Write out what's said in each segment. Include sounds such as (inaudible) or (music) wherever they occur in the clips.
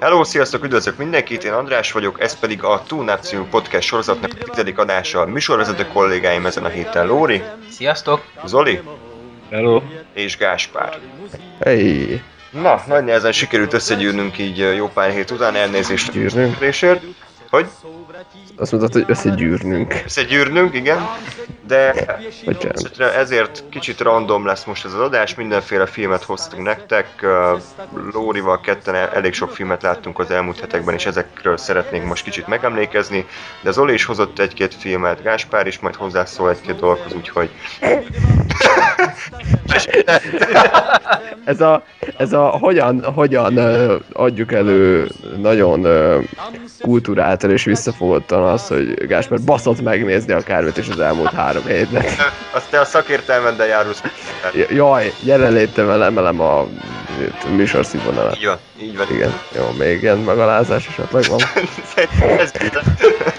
Hello, sziasztok, üdvözlök mindenkit, én András vagyok, ez pedig a Túlnáp című podcast sorozatnak a tizedik adása. A műsorvezető kollégáim ezen a héten Lóri, Sziasztok! Zoli Hello. és Gáspár. Hey. Na, nagy nehezen sikerült összegyűrnünk így jó pár hét után, elnézést Gyűrnünk? Hogy? Azt mondtad, hogy összegyűrnünk. Összegyűrnünk, igen. De esetre ezért kicsit random lesz most ez az adás, mindenféle filmet hoztunk nektek. Lórival ketten el- elég sok filmet láttunk az elmúlt hetekben, és ezekről szeretnénk most kicsit megemlékezni. De Zoli is hozott egy-két filmet, Gáspár is majd hozzászól egy-két dolghoz, úgyhogy... Ez a, ez a hogyan, hogyan adjuk elő nagyon ö, kultúráltan és visszafogottan az, hogy Gáspár baszott megnézni akármit is az elmúlt három hétben. Azt te a szakértelmeddel járulsz. Jaj, jelenlétemvel emelem a műsor színvonalat. Így van, így van. Igen, jó, még ilyen megalázás esetleg van. (laughs) Ez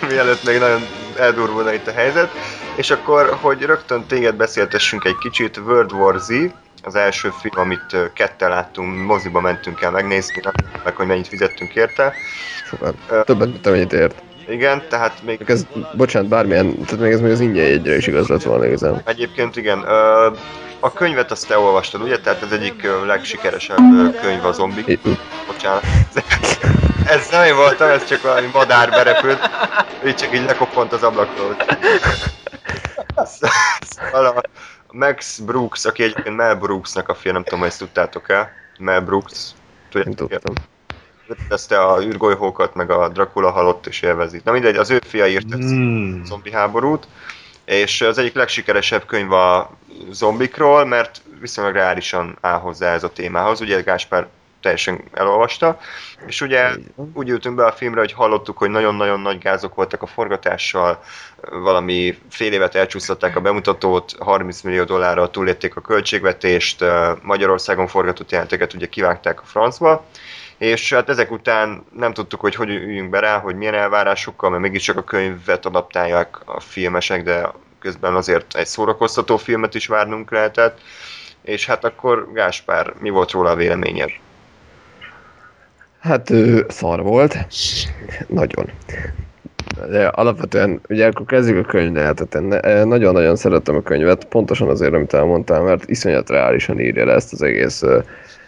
mielőtt még nagyon eldurvulna itt a helyzet. És akkor, hogy rögtön téged beszéltessünk egy kicsit, World War Z, az első film, amit ö, ketten láttunk, moziba mentünk el megnézni, meg, hogy mennyit fizettünk érte. Sokat. Többet, mint amennyit ért. Igen, tehát még Ez, bocsánat, bármilyen, tehát még ez még az ingyen jegyre is igaz lett volna igazán. egyébként igen, ö, a könyvet azt te olvastad, ugye? Tehát ez egyik legsikeresebb könyv a zombik. Bocsánat. (laughs) Ez nem én voltam, ez csak valami madár berepült. Ő csak így lekoppant az ablakról. Szóval a Max Brooks, aki egyébként Mel Brooksnak a fia, nem tudom, hogy ezt tudtátok el. Mel Brooks. Nem Tudjátok, tudtam. Ezt a űrgolyhókat, meg a Dracula halott és élvezik. Na mindegy, az ő fia írt ezt Hmm. a zombi háborút, és az egyik legsikeresebb könyv a zombikról, mert viszonylag reálisan áll hozzá ez a témához. Ugye Gáspár teljesen elolvasta, és ugye úgy ültünk be a filmre, hogy hallottuk, hogy nagyon-nagyon nagy gázok voltak a forgatással, valami fél évet elcsúsztatták a bemutatót, 30 millió dollárra túlépték a költségvetést, Magyarországon forgatott jelenteket ugye kivágták a francba, és hát ezek után nem tudtuk, hogy hogy üljünk be rá, hogy milyen elvárásokkal, mert mégiscsak a könyvet adaptálják a filmesek, de közben azért egy szórakoztató filmet is várnunk lehetett. És hát akkor Gáspár, mi volt róla a véleményed? Hát ő szar volt. Nagyon. De alapvetően, ugye akkor kezdjük a könyvnél, tehát én ne- nagyon-nagyon szerettem a könyvet, pontosan azért, amit elmondtál, mert iszonyat reálisan írja le ezt az egész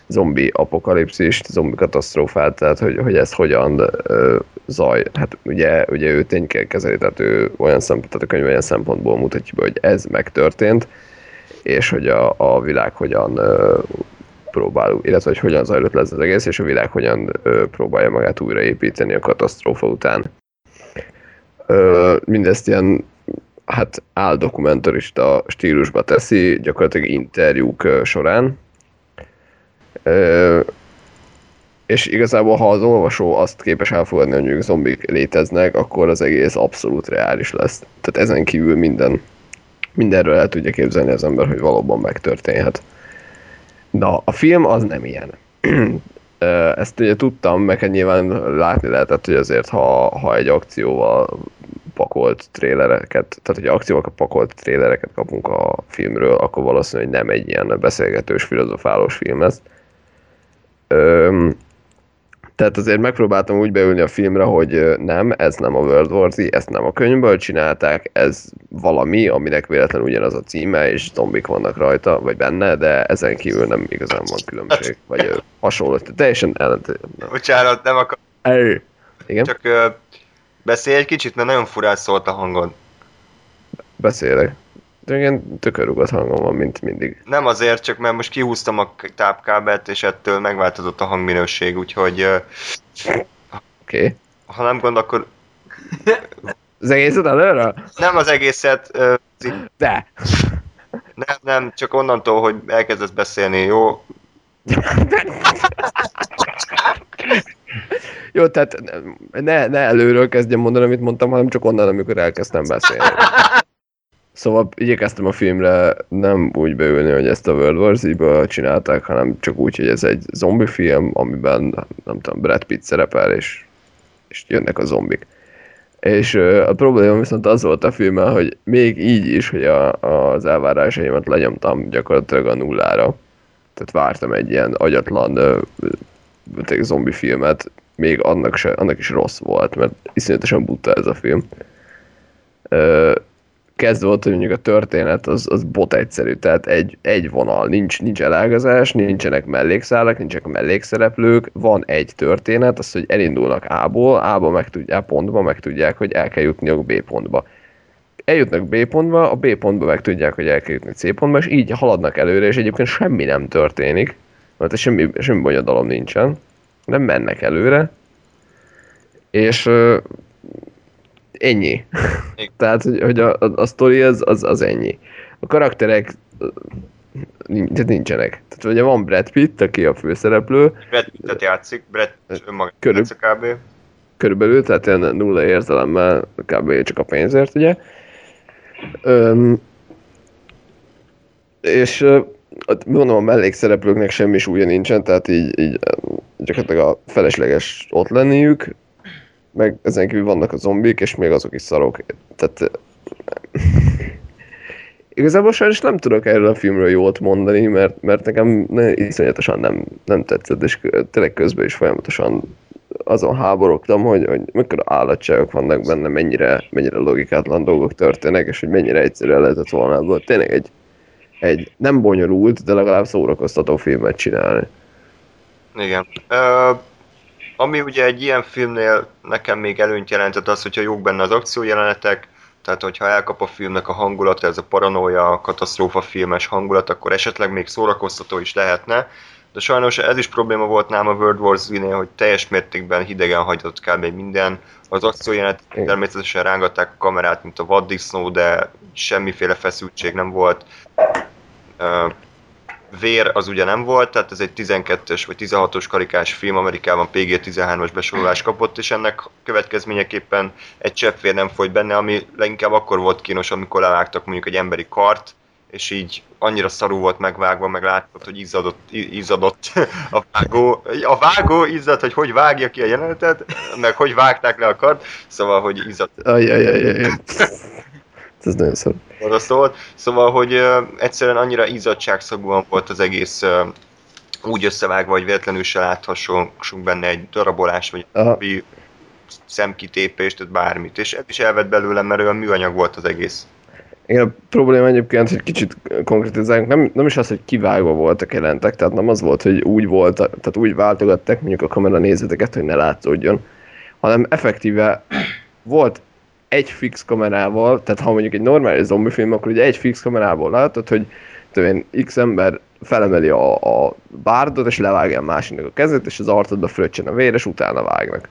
zombi apokalipszist, zombi katasztrófát, tehát hogy, hogy ez hogyan ö, zaj, hát ugye, ugye ő kezeli, tehát ő olyan szempont, tehát a könyv olyan szempontból mutatja be, hogy ez megtörtént, és hogy a, a világ hogyan ö, próbál, illetve hogy hogyan zajlott le ez az egész, és a világ hogyan ö, próbálja magát újraépíteni a katasztrófa után. Ö, mindezt ilyen hát áldokumentarista stílusba teszi, gyakorlatilag interjúk során. És igazából, ha az olvasó azt képes elfogadni, hogy mondjuk zombik léteznek, akkor az egész abszolút reális lesz. Tehát ezen kívül minden, mindenről el tudja képzelni az ember, hogy valóban megtörténhet. Na, a film az nem ilyen. Ezt ugye tudtam, meg hát nyilván látni lehetett, hogy azért, ha, ha egy akcióval pakolt trélereket, tehát hogy akcióval pakolt trélereket kapunk a filmről, akkor valószínű, hogy nem egy ilyen beszélgetős, filozofálós film ez. Öm, tehát azért megpróbáltam úgy beülni a filmre, hogy nem, ez nem a World War Z, ezt nem a könyvből csinálták, ez valami, aminek véletlenül ugyanaz a címe, és zombik vannak rajta, vagy benne, de ezen kívül nem igazán van különbség, (laughs) vagy hasonló, teljesen ellentét. Bocsánat, nem akar... Ej. Igen, Csak ö, beszélj egy kicsit, mert nagyon furán szólt a hangod. beszélek. De igen, tökörrugott hangom van, mint mindig. Nem azért, csak mert most kihúztam a tápkábelt, és ettől megváltozott a hangminőség, úgyhogy Oké. Okay. ha nem gond, akkor Az egészet előre? nem az egészet, De! nem, nem, csak onnantól, hogy elkezdesz beszélni, jó? (laughs) Jó, tehát ne, ne előről kezdjem mondani, amit mondtam, hanem csak onnan, amikor elkezdtem beszélni. Szóval igyekeztem a filmre nem úgy beülni, hogy ezt a World War Z-ből csinálták, hanem csak úgy, hogy ez egy zombi film, amiben nem tudom, Brad Pitt szerepel, és, és jönnek a zombik. És a probléma viszont az volt a filmmel, hogy még így is, hogy a, az elvárásaimat lenyomtam gyakorlatilag a nullára. Tehát vártam egy ilyen agyatlan zombi filmet, még annak, se, annak is rossz volt, mert iszonyatosan buta ez a film kezdve volt, hogy mondjuk a történet az, az bot egyszerű, tehát egy, egy vonal, nincs, nincs elágazás, nincsenek mellékszálak, nincsenek mellékszereplők, van egy történet, az, hogy elindulnak A-ból, A-ba meg tudják, pontba meg tudják, hogy el kell jutniuk B pontba. Eljutnak B pontba, a B pontba meg tudják, hogy el kell jutni C pontba, és így haladnak előre, és egyébként semmi nem történik, mert semmi, semmi bonyodalom nincsen, nem mennek előre, és ennyi. (laughs) Tehát, hogy, hogy a, a, a sztori az, az, az ennyi. A karakterek nincs, nincsenek. Tehát ugye van Brad Pitt, aki a főszereplő. Brad Pittet játszik, Brad önmagát Körül, kb. Körülbelül, tehát ilyen nulla érzelemmel kb. csak a pénzért, ugye. Öm, és mondom, a mellékszereplőknek semmi súlya nincsen, tehát így, így gyakorlatilag a felesleges ott lenniük, meg ezen kívül vannak a zombik, és még azok is szarok. Tehát igazából sajnos nem tudok erről a filmről jót mondani, mert, mert nekem ne, iszonyatosan nem, nem tetszett, és tényleg közben is folyamatosan azon háborogtam, hogy, hogy mekkora állatságok vannak benne, mennyire, mennyire logikátlan dolgok történnek, és hogy mennyire egyszerűen lehetett volna ebből tényleg egy, egy nem bonyolult, de legalább szórakoztató filmet csinálni. Igen. Uh, ami ugye egy ilyen filmnél nekem még előnyt jelentett az, hogyha jók benne az akciójelenetek, tehát hogyha elkap a filmnek a hangulata, ez a paranoia, katasztrófa filmes hangulat, akkor esetleg még szórakoztató is lehetne, de sajnos ez is probléma volt nálam a World War Z-nél, hogy teljes mértékben hidegen hagyott kb. minden. Az akciójelenet természetesen rángatták a kamerát, mint a vaddisznó, de semmiféle feszültség nem volt vér az ugye nem volt, tehát ez egy 12-es vagy 16-os karikás film, Amerikában PG-13-as besorolást kapott, és ennek következményeképpen egy csepp vér nem folyt benne, ami leginkább akkor volt kínos, amikor levágtak mondjuk egy emberi kart, és így annyira szarú volt megvágva, meg láttad, hogy izzadott, izzadott a vágó. A vágó izzadt, hogy hogy vágja ki a jelenetet, meg hogy vágták le a kart, szóval, hogy izzadott. Ajajajaj. Ez nagyon szar. Szóval, szóval, hogy uh, egyszerűen annyira izzadságszagúan volt az egész úgy összevágva, hogy véletlenül se láthassunk benne egy darabolás, vagy egy szemkitépést, tehát bármit. És ez is elvett belőlem, mert olyan műanyag volt az egész. Igen, a probléma egyébként, hogy kicsit konkrétizálunk, nem, nem is az, hogy kivágva voltak jelentek, tehát nem az volt, hogy úgy volt, tehát úgy váltogatták mondjuk a kamera nézeteket, hogy ne látszódjon, hanem effektíve volt egy fix kamerával, tehát ha mondjuk egy normális zombi film, akkor ugye egy fix kamerából látod, hogy tudom X ember felemeli a, a bárdot, és levágja a másiknak a kezét, és az arcodba fröccsen a vér, és utána vágnak.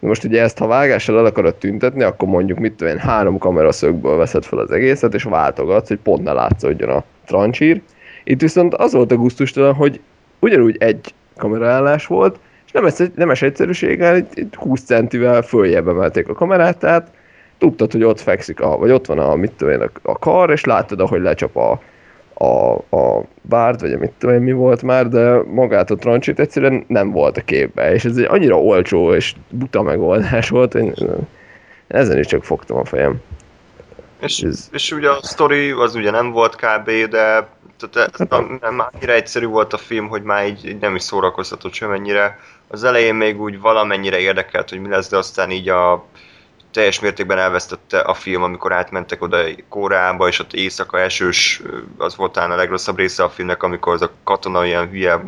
De most ugye ezt, ha vágással el akarod tüntetni, akkor mondjuk mit tudom én, három kameraszögből veszed fel az egészet, és váltogatsz, hogy pont ne látszódjon a trancsír. Itt viszont az volt a gusztustalan, hogy ugyanúgy egy kameraállás volt, és nem nemes egyszerűséggel, 20 centivel följebb emelték a kamerát, tehát tudtad, hogy ott fekszik, a, vagy ott van a, mit tudom én, a, kar, és láttad, ahogy lecsap a, a, a bárd, vagy mit tudom én, mi volt már, de magát a trancsit egyszerűen nem volt a képbe, és ez egy annyira olcsó és buta megoldás volt, hogy ezen is csak fogtam a fejem. És, ez... és ugye a sztori az ugye nem volt kb, de tehát ez hát, nem annyira egyszerű volt a film, hogy már így, így nem is szórakoztatott sem ennyire. Az elején még úgy valamennyire érdekelt, hogy mi lesz, de aztán így a teljes mértékben elvesztette a film, amikor átmentek oda Kóreába, és ott éjszaka esős, az volt talán a legrosszabb része a filmnek, amikor az a katona ilyen hülye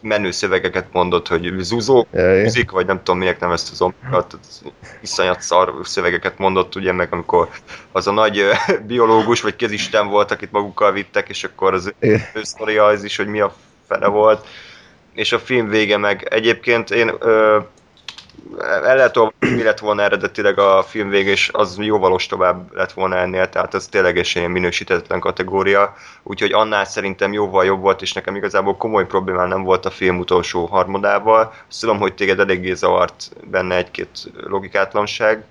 menő szövegeket mondott, hogy zuzó, muzik, vagy nem tudom minek nem ezt az omkat, iszonyat szar szövegeket mondott, ugye, meg amikor az a nagy (laughs) biológus, vagy kezisten volt, akit magukkal vittek, és akkor az ő az is, hogy mi a fele volt. És a film vége meg. Egyébként én ö, el lehet olvasni, mi lett volna eredetileg a film vége, és az jóval ostobább lett volna ennél, tehát ez ténylegesen ilyen minősítetlen kategória, úgyhogy annál szerintem jóval jobb volt, és nekem igazából komoly problémám nem volt a film utolsó harmadával. Azt tudom, hogy téged eléggé zavart benne egy-két logikátlanság.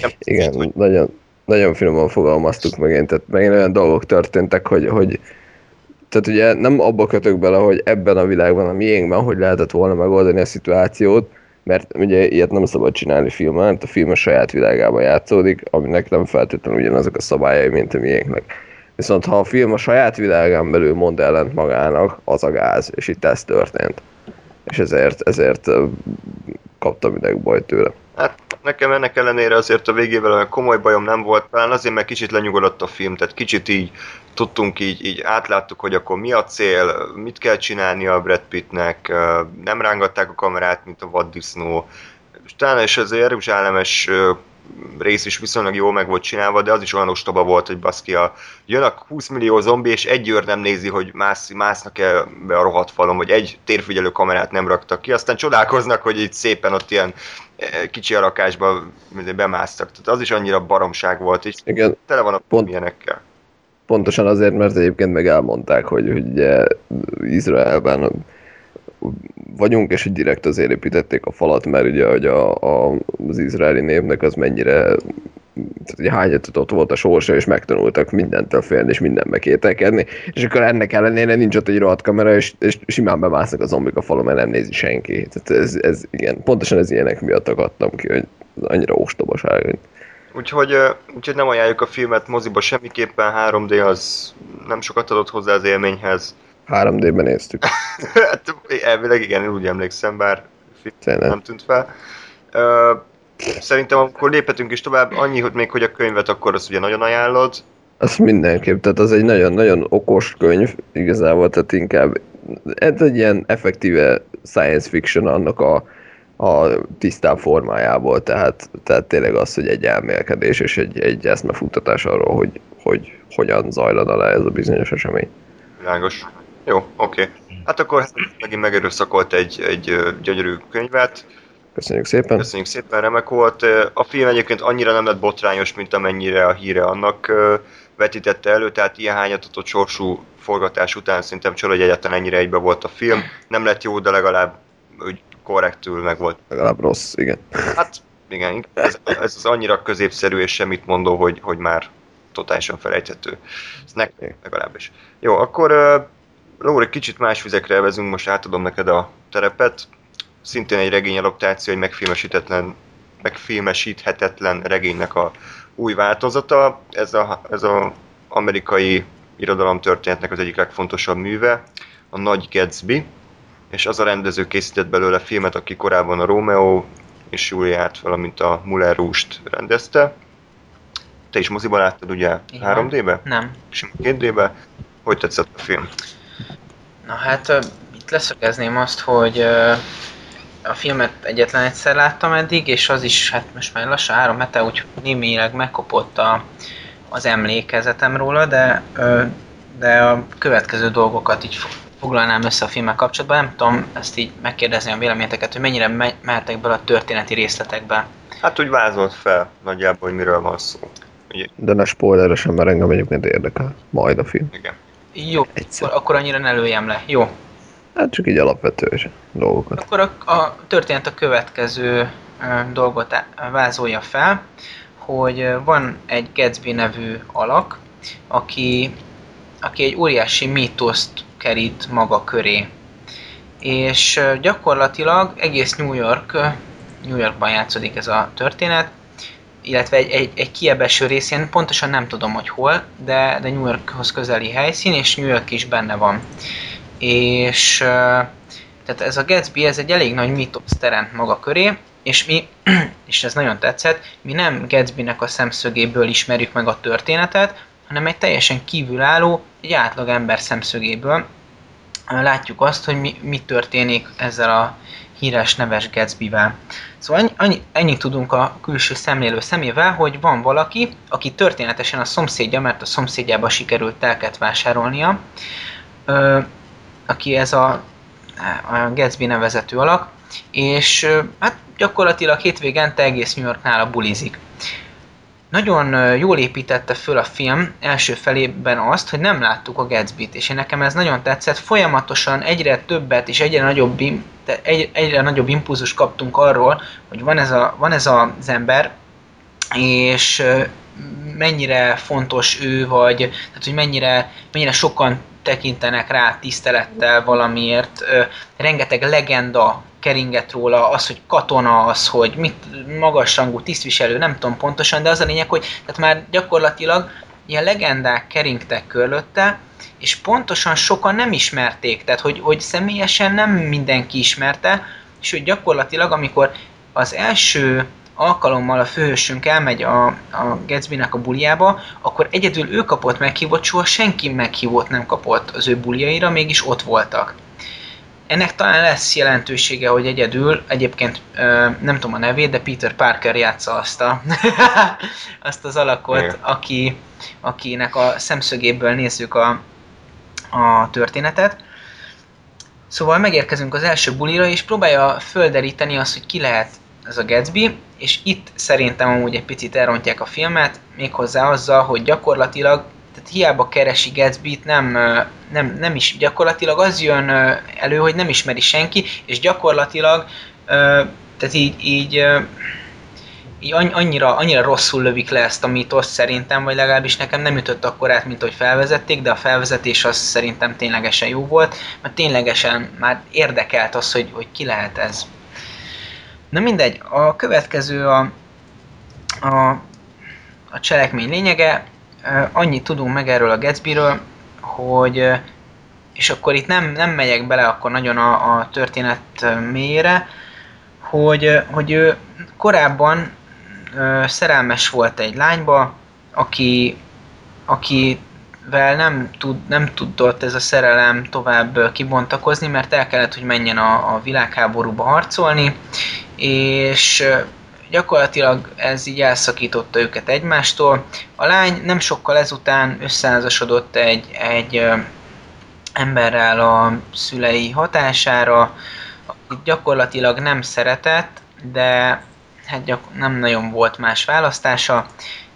Nem Igen, hogy... nagyon, nagyon finoman fogalmaztuk megint, tehát megint olyan dolgok történtek, hogy, hogy tehát ugye nem abba kötök bele, hogy ebben a világban, a miénkben, hogy lehetett volna megoldani a szituációt, mert ugye ilyet nem szabad csinálni filmen, mert a film a saját világában játszódik, aminek nem feltétlenül ugyanazok a szabályai, mint a miénknek. Viszont ha a film a saját világán belül mond ellent magának, az a gáz, és itt ez történt. És ezért, ezért kaptam bajt tőle. Hát nekem ennek ellenére azért a végével komoly bajom nem volt, talán azért, mert kicsit lenyugodott a film, tehát kicsit így tudtunk így, így átláttuk, hogy akkor mi a cél, mit kell csinálni a Brad Pittnek, nem rángatták a kamerát, mint a vaddisznó, és talán és ez a Jeruzsálemes rész is viszonylag jól meg volt csinálva, de az is olyan ostoba volt, hogy baszki, a, jön a 20 millió zombi, és egy őr nem nézi, hogy mász, másznak-e be a rohadt falon, vagy egy térfigyelő kamerát nem raktak ki, aztán csodálkoznak, hogy itt szépen ott ilyen kicsi arakásba bemásztak. Tehát az is annyira baromság volt, és Igen, tele van a pont, ilyenekkel. Pontosan azért, mert egyébként meg elmondták, hogy, hogy Izraelben vagyunk, és hogy direkt azért építették a falat, mert ugye hogy a, a, az izraeli népnek az mennyire tehát ugye hányatott volt a sorsa, és megtanultak mindentől félni, és mindenbe kételkedni, és akkor ennek ellenére nincs ott egy rohadt kamera, és, és simán bemásznak a zombik a falon, mert nem nézi senki. Tehát ez, ez igen, pontosan ez ilyenek miatt akadtam ki, hogy annyira ostobaság. Úgyhogy, úgyhogy nem ajánljuk a filmet moziba semmiképpen, 3D az nem sokat adott hozzá az élményhez. 3D-ben néztük. (laughs) hát elvileg igen, én úgy emlékszem, bár nem tűnt fel. Szerintem akkor léphetünk is tovább, annyi, hogy még hogy a könyvet akkor azt ugye nagyon ajánlod. Az mindenképp, tehát az egy nagyon-nagyon okos könyv igazából, tehát inkább ez egy ilyen effektíve science fiction annak a, a tisztább formájából, tehát, tehát tényleg az, hogy egy elmélkedés és egy, egy eszmefuttatás arról, hogy, hogy hogyan zajlana le ez a bizonyos esemény. Világos. Jó, oké. Okay. Hát akkor megint megerőszakolt egy, egy gyönyörű könyvet. Köszönjük szépen. Köszönjük szépen, remek volt. A film egyébként annyira nem lett botrányos, mint amennyire a híre annak vetítette elő, tehát ilyen hányatatott sorsú forgatás után szerintem csoda, hogy egyáltalán ennyire egybe volt a film. Nem lett jó, de legalább úgy korrektül meg volt. Legalább rossz, igen. Hát igen, ez, ez az annyira középszerű és semmit mondó, hogy, hogy már totálisan felejthető. Ez nekem legalábbis. Jó, akkor Lóri, kicsit más vizekre vezünk, most átadom neked a terepet. Szintén egy regény adaptáció, egy megfilmesítetlen, megfilmesíthetetlen regénynek a új változata. Ez a, ez a amerikai irodalomtörténetnek az egyik legfontosabb műve, a Nagy Gatsby, és az a rendező készített belőle filmet, aki korábban a Romeo és Juliát, valamint a Muller Rúst rendezte. Te is moziban láttad ugye Igen. 3D-be? Nem. És 2D-be. Hogy tetszett a film? Na hát itt leszögezném azt, hogy a filmet egyetlen egyszer láttam eddig, és az is, hát most már lassan három hete, úgy némileg megkopott a, az emlékezetem róla, de, de a következő dolgokat így foglalnám össze a filmmel kapcsolatban. Nem tudom ezt így megkérdezni a véleményeteket, hogy mennyire me- mehetek bele a történeti részletekbe. Hát úgy vázolt fel nagyjából, hogy miről van szó. Ugye? De ne spoileresen, mert engem egyébként érdekel majd a film. Igen. Jó, akkor, akkor annyira ne lőjem le. Jó. Hát csak így alapvető dolgokat. Akkor a, a történet a következő dolgot vázolja fel, hogy van egy Gatsby nevű alak, aki, aki egy óriási mítoszt kerít maga köré. És gyakorlatilag egész New York, New Yorkban játszódik ez a történet, illetve egy, egy, egy kiebeső részén, pontosan nem tudom, hogy hol, de, de New Yorkhoz közeli helyszín, és New York is benne van. És tehát ez a Gatsby, ez egy elég nagy mítosz teremt maga köré, és mi, (clears throat) és ez nagyon tetszett, mi nem Gatsbynek a szemszögéből ismerjük meg a történetet, hanem egy teljesen kívülálló, egy átlag ember szemszögéből látjuk azt, hogy mi, mi történik ezzel a híres neves Gatsby-vel. Szóval ennyi, annyi, ennyit tudunk a külső szemlélő szemével, hogy van valaki, aki történetesen a szomszédja, mert a szomszédjába sikerült telket vásárolnia, aki ez a, a Gatsby nevezetű alak, és hát gyakorlatilag hétvégente egész New Yorknál bulizik nagyon jól építette föl a film első felében azt, hogy nem láttuk a Gatsby-t, és én nekem ez nagyon tetszett. Folyamatosan egyre többet és egyre nagyobb, egy, egyre nagyobb impulzus kaptunk arról, hogy van ez, a, van ez az ember, és mennyire fontos ő, vagy tehát, hogy mennyire, mennyire sokan tekintenek rá tisztelettel valamiért. Rengeteg legenda keringett róla, az, hogy katona, az, hogy mit, magasrangú tisztviselő, nem tudom pontosan, de az a lényeg, hogy tehát már gyakorlatilag ilyen legendák keringtek körülötte, és pontosan sokan nem ismerték, tehát hogy, hogy személyesen nem mindenki ismerte, és hogy gyakorlatilag amikor az első alkalommal a főhősünk elmegy a, a Gatsby-nek a buliába, akkor egyedül ő kapott meghívott, soha senki meghívott nem kapott az ő buliaira, mégis ott voltak. Ennek talán lesz jelentősége, hogy egyedül, egyébként nem tudom a nevét, de Peter Parker játsza azt, a, (laughs) azt az alakot, Igen. aki, akinek a szemszögéből nézzük a, a történetet. Szóval megérkezünk az első bulira, és próbálja földeríteni azt, hogy ki lehet ez a Gatsby, és itt szerintem amúgy egy picit elrontják a filmet, méghozzá azzal, hogy gyakorlatilag, tehát hiába keresi Gatsby-t, nem, nem, nem is, gyakorlatilag az jön elő, hogy nem ismeri senki, és gyakorlatilag, tehát így, így, így anny- annyira, annyira rosszul lövik le ezt a mítoszt szerintem, vagy legalábbis nekem nem ütött akkor át, mint hogy felvezették, de a felvezetés az szerintem ténylegesen jó volt, mert ténylegesen már érdekelt az, hogy, hogy ki lehet ez. Na mindegy, a következő a, a, a cselekmény lényege, annyit tudunk meg erről a Gatsbyről, hogy és akkor itt nem, nem megyek bele akkor nagyon a, a történet mélyére, hogy, hogy ő korábban szerelmes volt egy lányba, aki, akivel nem, tud, nem tudott ez a szerelem tovább kibontakozni, mert el kellett, hogy menjen a, a világháborúba harcolni, és gyakorlatilag ez így elszakította őket egymástól. A lány nem sokkal ezután összeházasodott egy, egy emberrel a szülei hatására, akit gyakorlatilag nem szeretett, de hát gyak- nem nagyon volt más választása,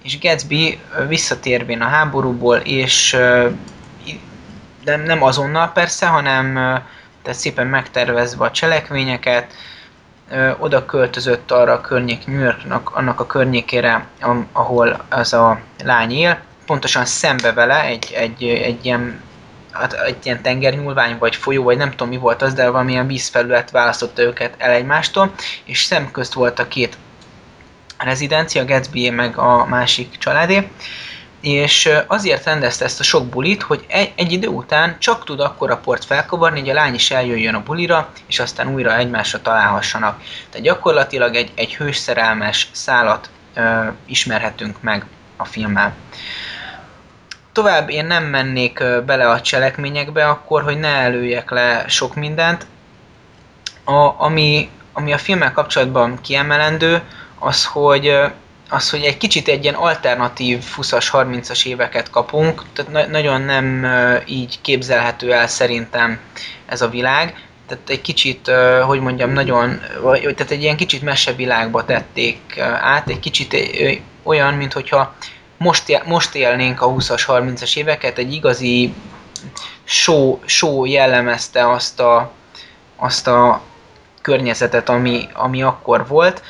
és Gatsby visszatérvén a háborúból, és de nem azonnal persze, hanem tehát szépen megtervezve a cselekményeket, ö, oda költözött arra a környék, New Yorknak, annak a környékére, ahol az a lány él, pontosan szembe vele egy, egy, egy ilyen hát egy ilyen tengernyúlvány, vagy folyó, vagy nem tudom mi volt az, de valamilyen vízfelület választotta őket el egymástól, és szemközt volt a két rezidencia, Gatsby meg a másik családé, és azért rendezte ezt a sok bulit, hogy egy, egy idő után csak tud akkora port felkavarni, hogy a lány is eljöjjön a bulira, és aztán újra egymásra találhassanak. Tehát gyakorlatilag egy, egy hősszerelmes szálat ö, ismerhetünk meg a filmmel. Tovább én nem mennék bele a cselekményekbe akkor, hogy ne előjek le sok mindent. A, ami, ami a filmmel kapcsolatban kiemelendő, az, hogy az, hogy egy kicsit egy ilyen alternatív 20-as, 30-as éveket kapunk, tehát na- nagyon nem így képzelhető el szerintem ez a világ. Tehát egy kicsit, hogy mondjam, nagyon, vagy, tehát egy ilyen kicsit mesevilágba tették át, egy kicsit olyan, mint hogyha most, most élnénk a 20-as, 30-as éveket, egy igazi show, show jellemezte azt a, azt a környezetet, ami, ami akkor volt.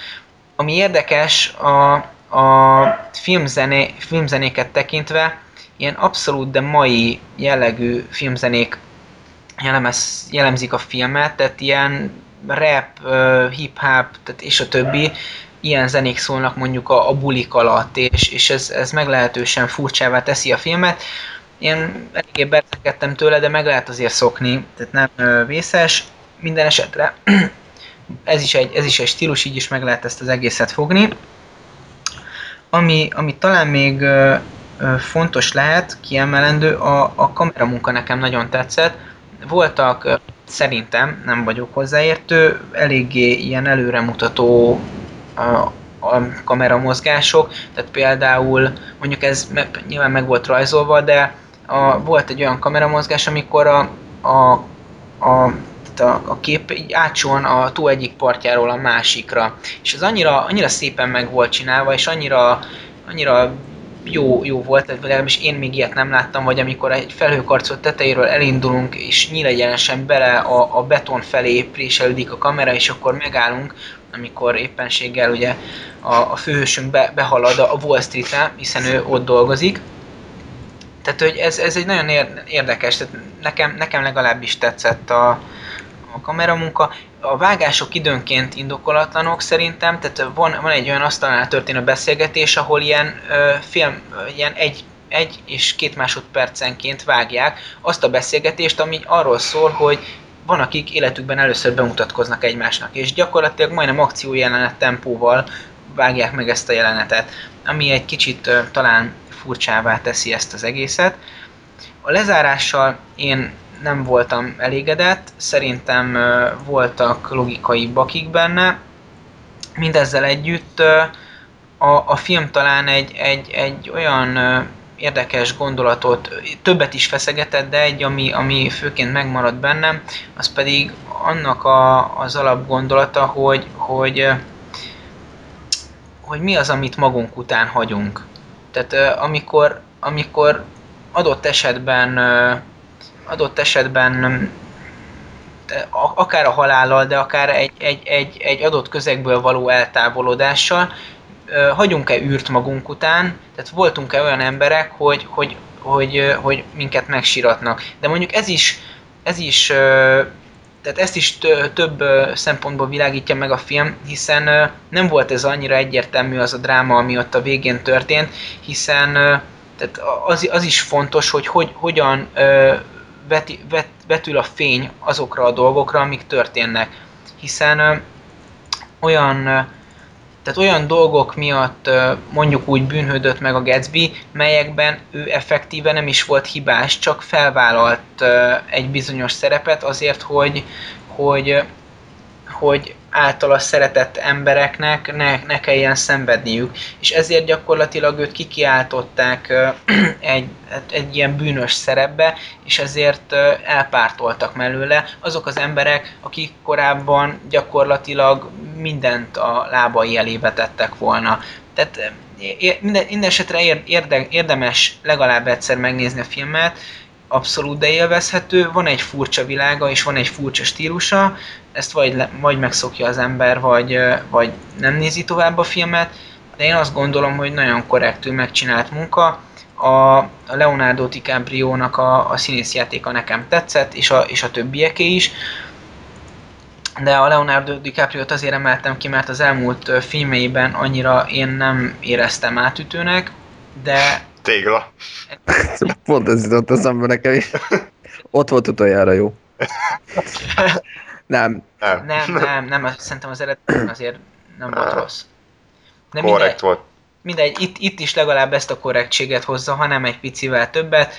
Ami érdekes, a, a filmzené, filmzenéket tekintve, ilyen abszolút, de mai jellegű filmzenék jellemez, jellemzik a filmet, tehát ilyen rap, hip-hop, tehát és a többi, ilyen zenék szólnak mondjuk a, a bulik alatt, és, és ez, ez meglehetősen furcsává teszi a filmet. Én eléggé bertekedtem tőle, de meg lehet azért szokni, tehát nem vészes. Minden esetre ez is, egy, ez is egy stílus, így is meg lehet ezt az egészet fogni. Ami, ami talán még fontos lehet, kiemelendő, a, a kameramunka nekem nagyon tetszett. Voltak ö, szerintem, nem vagyok hozzáértő, eléggé ilyen előremutató a, a kameramozgások, tehát például mondjuk ez meg, nyilván meg volt rajzolva, de a, volt egy olyan kameramozgás, amikor a, a, a a, a kép így átson a tó egyik partjáról a másikra. És ez annyira, annyira szépen meg volt csinálva, és annyira, annyira jó, jó volt, tehát legalábbis én még ilyet nem láttam, vagy amikor egy felhőkarcot tetejéről elindulunk, és nyílegyenesen bele a, a beton felé préselődik a kamera, és akkor megállunk, amikor éppenséggel ugye a, a főhősünk be, behalad a Wall Street-re, hiszen ő ott dolgozik. Tehát, hogy ez, ez egy nagyon érdekes, tehát nekem, nekem legalábbis tetszett a, a kameramunka. A vágások időnként indokolatlanok szerintem, tehát van, van egy olyan asztalnál történő beszélgetés, ahol ilyen ö, film, ilyen egy, egy és két másodpercenként vágják azt a beszélgetést, ami arról szól, hogy van, akik életükben először bemutatkoznak egymásnak, és gyakorlatilag majdnem akciójelenet tempóval vágják meg ezt a jelenetet, ami egy kicsit ö, talán furcsává teszi ezt az egészet. A lezárással én nem voltam elégedett, szerintem voltak logikai bakik benne. Mindezzel együtt a, a film talán egy, egy, egy olyan érdekes gondolatot, többet is feszegetett, de egy, ami, ami főként megmaradt bennem, az pedig annak a, az alapgondolata, hogy, hogy, hogy mi az, amit magunk után hagyunk. Tehát amikor, amikor adott esetben adott esetben akár a halállal, de akár egy, egy, egy, egy adott közegből való eltávolodással, hagyunk-e űrt magunk után, tehát voltunk-e olyan emberek, hogy, hogy, hogy, hogy minket megsiratnak. De mondjuk ez is, ez is tehát ezt is több szempontból világítja meg a film, hiszen nem volt ez annyira egyértelmű az a dráma, ami ott a végén történt, hiszen tehát az, az is fontos, hogy, hogy hogyan veti, vet, vetül a fény azokra a dolgokra, amik történnek. Hiszen ö, olyan, ö, tehát olyan dolgok miatt mondjuk úgy bűnhődött meg a Gatsby, melyekben ő effektíve nem is volt hibás, csak felvállalt egy bizonyos szerepet azért, hogy, hogy, hogy általa szeretett embereknek ne, ne kelljen szenvedniük. És ezért gyakorlatilag őt kikiáltották (clears throat) egy, egy ilyen bűnös szerepbe, és ezért elpártoltak mellőle azok az emberek, akik korábban gyakorlatilag mindent a lábai elébe tettek volna. Tehát minden, minden esetre érde, érdemes legalább egyszer megnézni a filmet, abszolút de élvezhető, van egy furcsa világa és van egy furcsa stílusa, ezt vagy, le, vagy megszokja az ember, vagy, vagy nem nézi tovább a filmet, de én azt gondolom, hogy nagyon korrektül megcsinált munka. A Leonardo DiCaprio-nak a, a színészjátéka nekem tetszett, és a, és a többieké is. De a Leonardo DiCaprio-t azért emeltem ki, mert az elmúlt filmeiben annyira én nem éreztem átütőnek, de... Tégla. Pont ez jutott eszembe nekem is. Ott volt utoljára jó. (laughs) Nem. Nem, nem, (laughs) nem, nem szerintem az eredmény (clears throat) azért nem volt rossz. De Korrekt mindegy, volt. Mindegy, itt, itt is legalább ezt a korrektséget hozza, hanem egy picivel többet.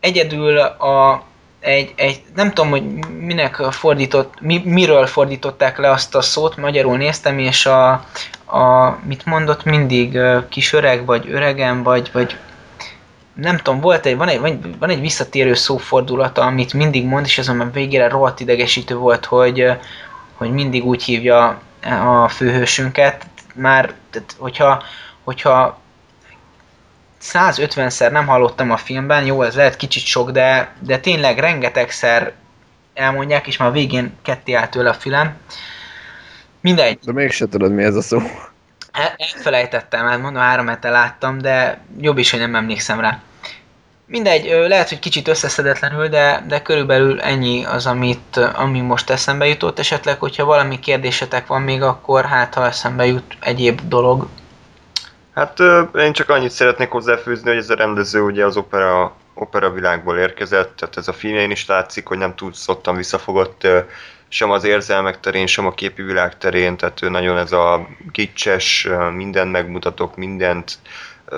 Egyedül a, egy, egy, nem tudom, hogy minek fordított, mi, miről fordították le azt a szót, magyarul néztem, és a, a mit mondott mindig, kis öreg, vagy öregem, vagy, vagy nem tudom, volt egy, van, egy, van egy visszatérő szófordulata, amit mindig mond, és ez a végére rohadt idegesítő volt, hogy, hogy mindig úgy hívja a főhősünket. Már, tehát, hogyha, hogyha 150-szer nem hallottam a filmben, jó, ez lehet kicsit sok, de, de tényleg rengetegszer elmondják, és már végén ketté állt tőle a fülem. Mindegy. De mégse tudod, mi ez a szó. elfelejtettem, hát mondom, három hete láttam, de jobb is, hogy nem emlékszem rá. Mindegy, lehet, hogy kicsit összeszedetlenül, de, de körülbelül ennyi az, amit, ami most eszembe jutott. Esetleg, hogyha valami kérdésetek van még, akkor hát, ha eszembe jut egyéb dolog. Hát én csak annyit szeretnék hozzáfűzni, hogy ez a rendező ugye az opera, opera világból érkezett, tehát ez a filmjein is látszik, hogy nem túl szottan visszafogott sem az érzelmek terén, sem a képi világ terén, tehát ő nagyon ez a gicses, mindent megmutatok, mindent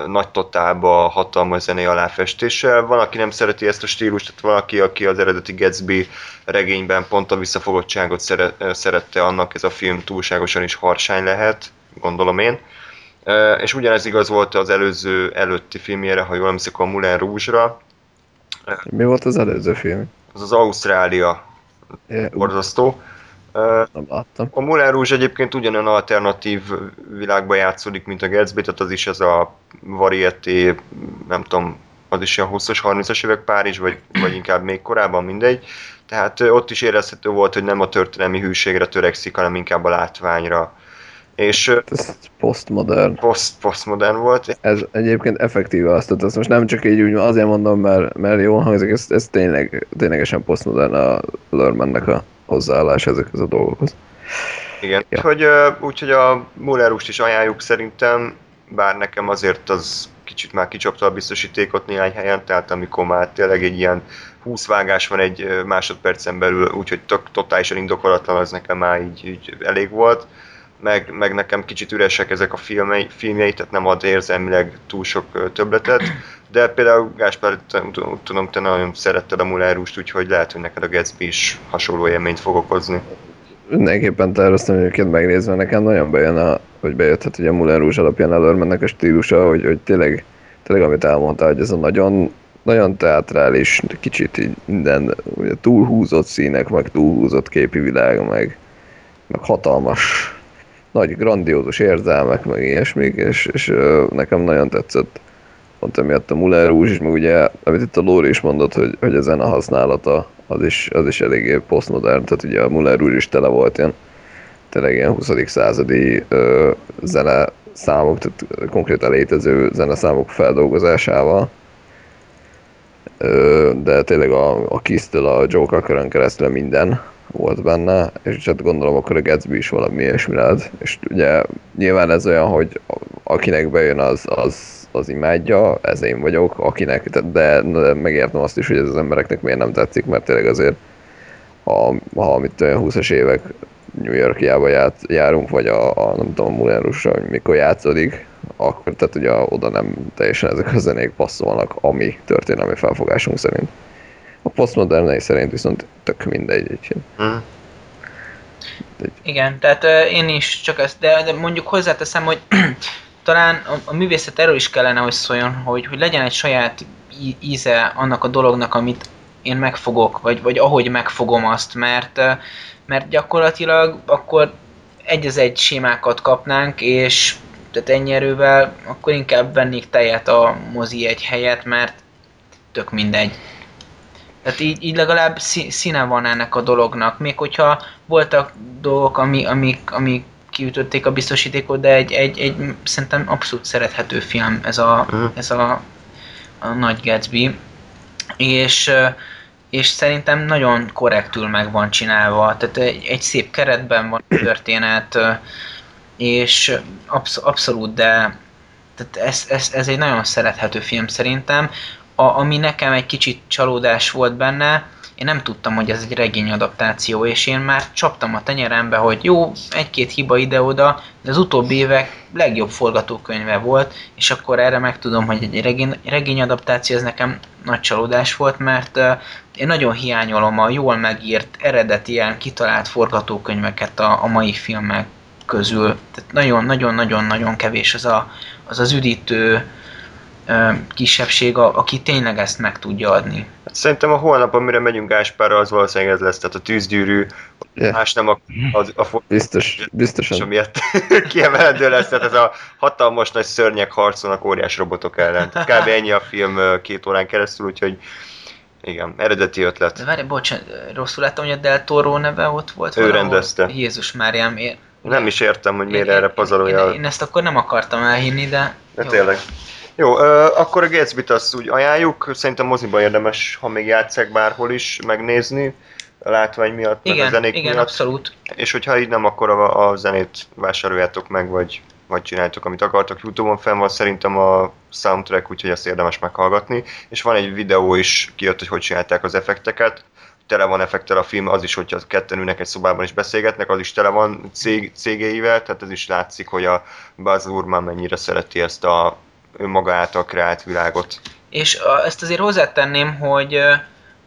nagy totálba hatalmas zenei aláfestéssel. Van, aki nem szereti ezt a stílust, tehát valaki, aki az eredeti Gatsby regényben pont a visszafogottságot szere- szerette, annak ez a film túlságosan is harsány lehet, gondolom én. És ugyanez igaz volt az előző előtti filmjére, ha jól emlékszem, a Moulin Rouge-ra. Mi volt az előző film? Az az Ausztrália borzasztó. Nem láttam. A Moulin Rouge egyébként ugyanolyan alternatív világban játszódik, mint a Gatsby, tehát az is ez a varieté, nem tudom, az is ilyen 20-as, 30-as évek Párizs, vagy, vagy inkább még korábban, mindegy. Tehát ott is érezhető volt, hogy nem a történelmi hűségre törekszik, hanem inkább a látványra. És Ez postmodern. post, postmodern volt. Ez egyébként effektíve azt, tehát ezt most nem csak így úgy azért mondom, mert, mert jól hangzik, ez, ez tényleg, ténylegesen postmodern a Lermannek a hozzáállás ezekhez a dolgokhoz. Igen. Ja. Úgyhogy, úgyhogy a Mullerust is ajánljuk szerintem, bár nekem azért az kicsit már kicsapta a biztosítékot néhány helyen, tehát amikor már tényleg egy ilyen 20 vágás van egy másodpercen belül, úgyhogy tök, totálisan indokolatlan, az nekem már így, így elég volt. Meg, meg nekem kicsit üresek ezek a filmei, filmjei, tehát nem ad érzelmileg túl sok többletet, de például Gáspár, tudom, te nagyon szeretted a Mullerust, úgyhogy lehet, hogy neked a Gatsby is hasonló élményt fog okozni. Mindenképpen terveztem egyébként megnézve, nekem nagyon bejön, a, hogy bejötthet, hogy a Moulin Rouge alapján Lermannek a stílusa, hogy, hogy tényleg, tényleg amit elmondta, hogy ez a nagyon, nagyon teatrális, kicsit így minden ugye, túlhúzott színek, meg túlhúzott képi világ, meg, meg hatalmas, nagy, grandiózus érzelmek, meg ilyesmik, és, és nekem nagyon tetszett pont emiatt a Moulin Rouge meg ugye, amit itt a Lóri is mondott, hogy, hogy a zene használata az is, az is eléggé posztmodern, tehát ugye a Moulin Rouge is tele volt ilyen tényleg ilyen 20. századi ö, zene számok, tehát konkrétan létező zeneszámok feldolgozásával. Ö, de tényleg a, a Kiss-től a Joe Cocker-ön keresztül minden volt benne, és hát gondolom akkor a Gatsby is valami ilyesmi lehet. És ugye nyilván ez olyan, hogy akinek bejön az, az, az imádja, ez én vagyok, akinek, de, de megértem azt is, hogy ez az embereknek miért nem tetszik, mert tényleg azért ha, ha mit olyan 20-as évek New Yorkjába ját, járunk, vagy a, a nem tudom, a Moulin Rouge-ra, hogy mikor játszódik, akkor tehát ugye oda nem teljesen ezek a zenék passzolnak, ami történelmi felfogásunk szerint. A postmodern szerint viszont tök mindegy. Így. Hm? Igen, tehát ö, én is csak ezt, de, de mondjuk hozzáteszem, hogy talán a, a művészet erről is kellene, hogy szóljon, hogy, hogy legyen egy saját íze annak a dolognak, amit én megfogok, vagy, vagy ahogy megfogom azt, mert, mert gyakorlatilag akkor egy az egy sémákat kapnánk, és tehát ennyi erővel akkor inkább vennék tejet a mozi egy helyet, mert tök mindegy. Tehát így, így legalább szí- színe van ennek a dolognak, még hogyha voltak dolgok, ami, amik, amik kiütötték a biztosítékot, de egy, egy, egy szerintem abszolút szerethető film ez a, Mhm. ez a, a Nagy Gatsby. És, és szerintem nagyon korrektül meg van csinálva, tehát egy, egy szép keretben van a történet, és absz- abszolút, de tehát ez, ez, ez egy nagyon szerethető film szerintem. A, ami nekem egy kicsit csalódás volt benne, én nem tudtam, hogy ez egy regény adaptáció, és én már csaptam a tenyerembe, hogy jó, egy-két hiba ide-oda, de az utóbbi évek legjobb forgatókönyve volt, és akkor erre megtudom, hogy egy regény, regény adaptáció, ez nekem nagy csalódás volt, mert uh, én nagyon hiányolom a jól megírt, eredeti, ilyen kitalált forgatókönyveket a, a mai filmek közül. Tehát nagyon-nagyon-nagyon-nagyon kevés az a, az, az üdítő kisebbség, a, aki tényleg ezt meg tudja adni. Szerintem a holnap, amire megyünk Gáspárra, az valószínűleg ez lesz, tehát a tűzgyűrű, Yeah. más nem a, a, a Biztos, és biztosan. amiatt (laughs) kiemelendő lesz, tehát ez a hatalmas nagy szörnyek harcolnak óriás robotok ellen. Tehát kb. ennyi a film két órán keresztül, úgyhogy igen, eredeti De ötlet. várj, bocsánat, rosszul láttam, hogy a Del Toro neve ott volt Ő rendezte. Jézus Máriám, én, Nem is értem, hogy miért én, erre én, pazarolja. én, én, ezt akkor nem akartam elhinni, de De jó. tényleg. Jó, akkor a Gatsby-t azt úgy ajánljuk, szerintem moziba érdemes, ha még játszák bárhol is megnézni, a látvány miatt, meg a Igen, zenék igen, miatt. abszolút. És hogyha így nem, akkor a, a zenét vásároljátok meg, vagy, vagy csináljátok, amit akartok. Youtube-on fenn van szerintem a soundtrack, úgyhogy ezt érdemes meghallgatni. És van egy videó is kijött, hogy hogy csinálták az effekteket. Tele van effektel a film, az is, hogyha ketten ülnek egy szobában és beszélgetnek, az is tele van cég, cégéivel, tehát ez is látszik, hogy a Buzz Urman mennyire szereti ezt a önmaga által kreált világot. És a, ezt azért hozzátenném, hogy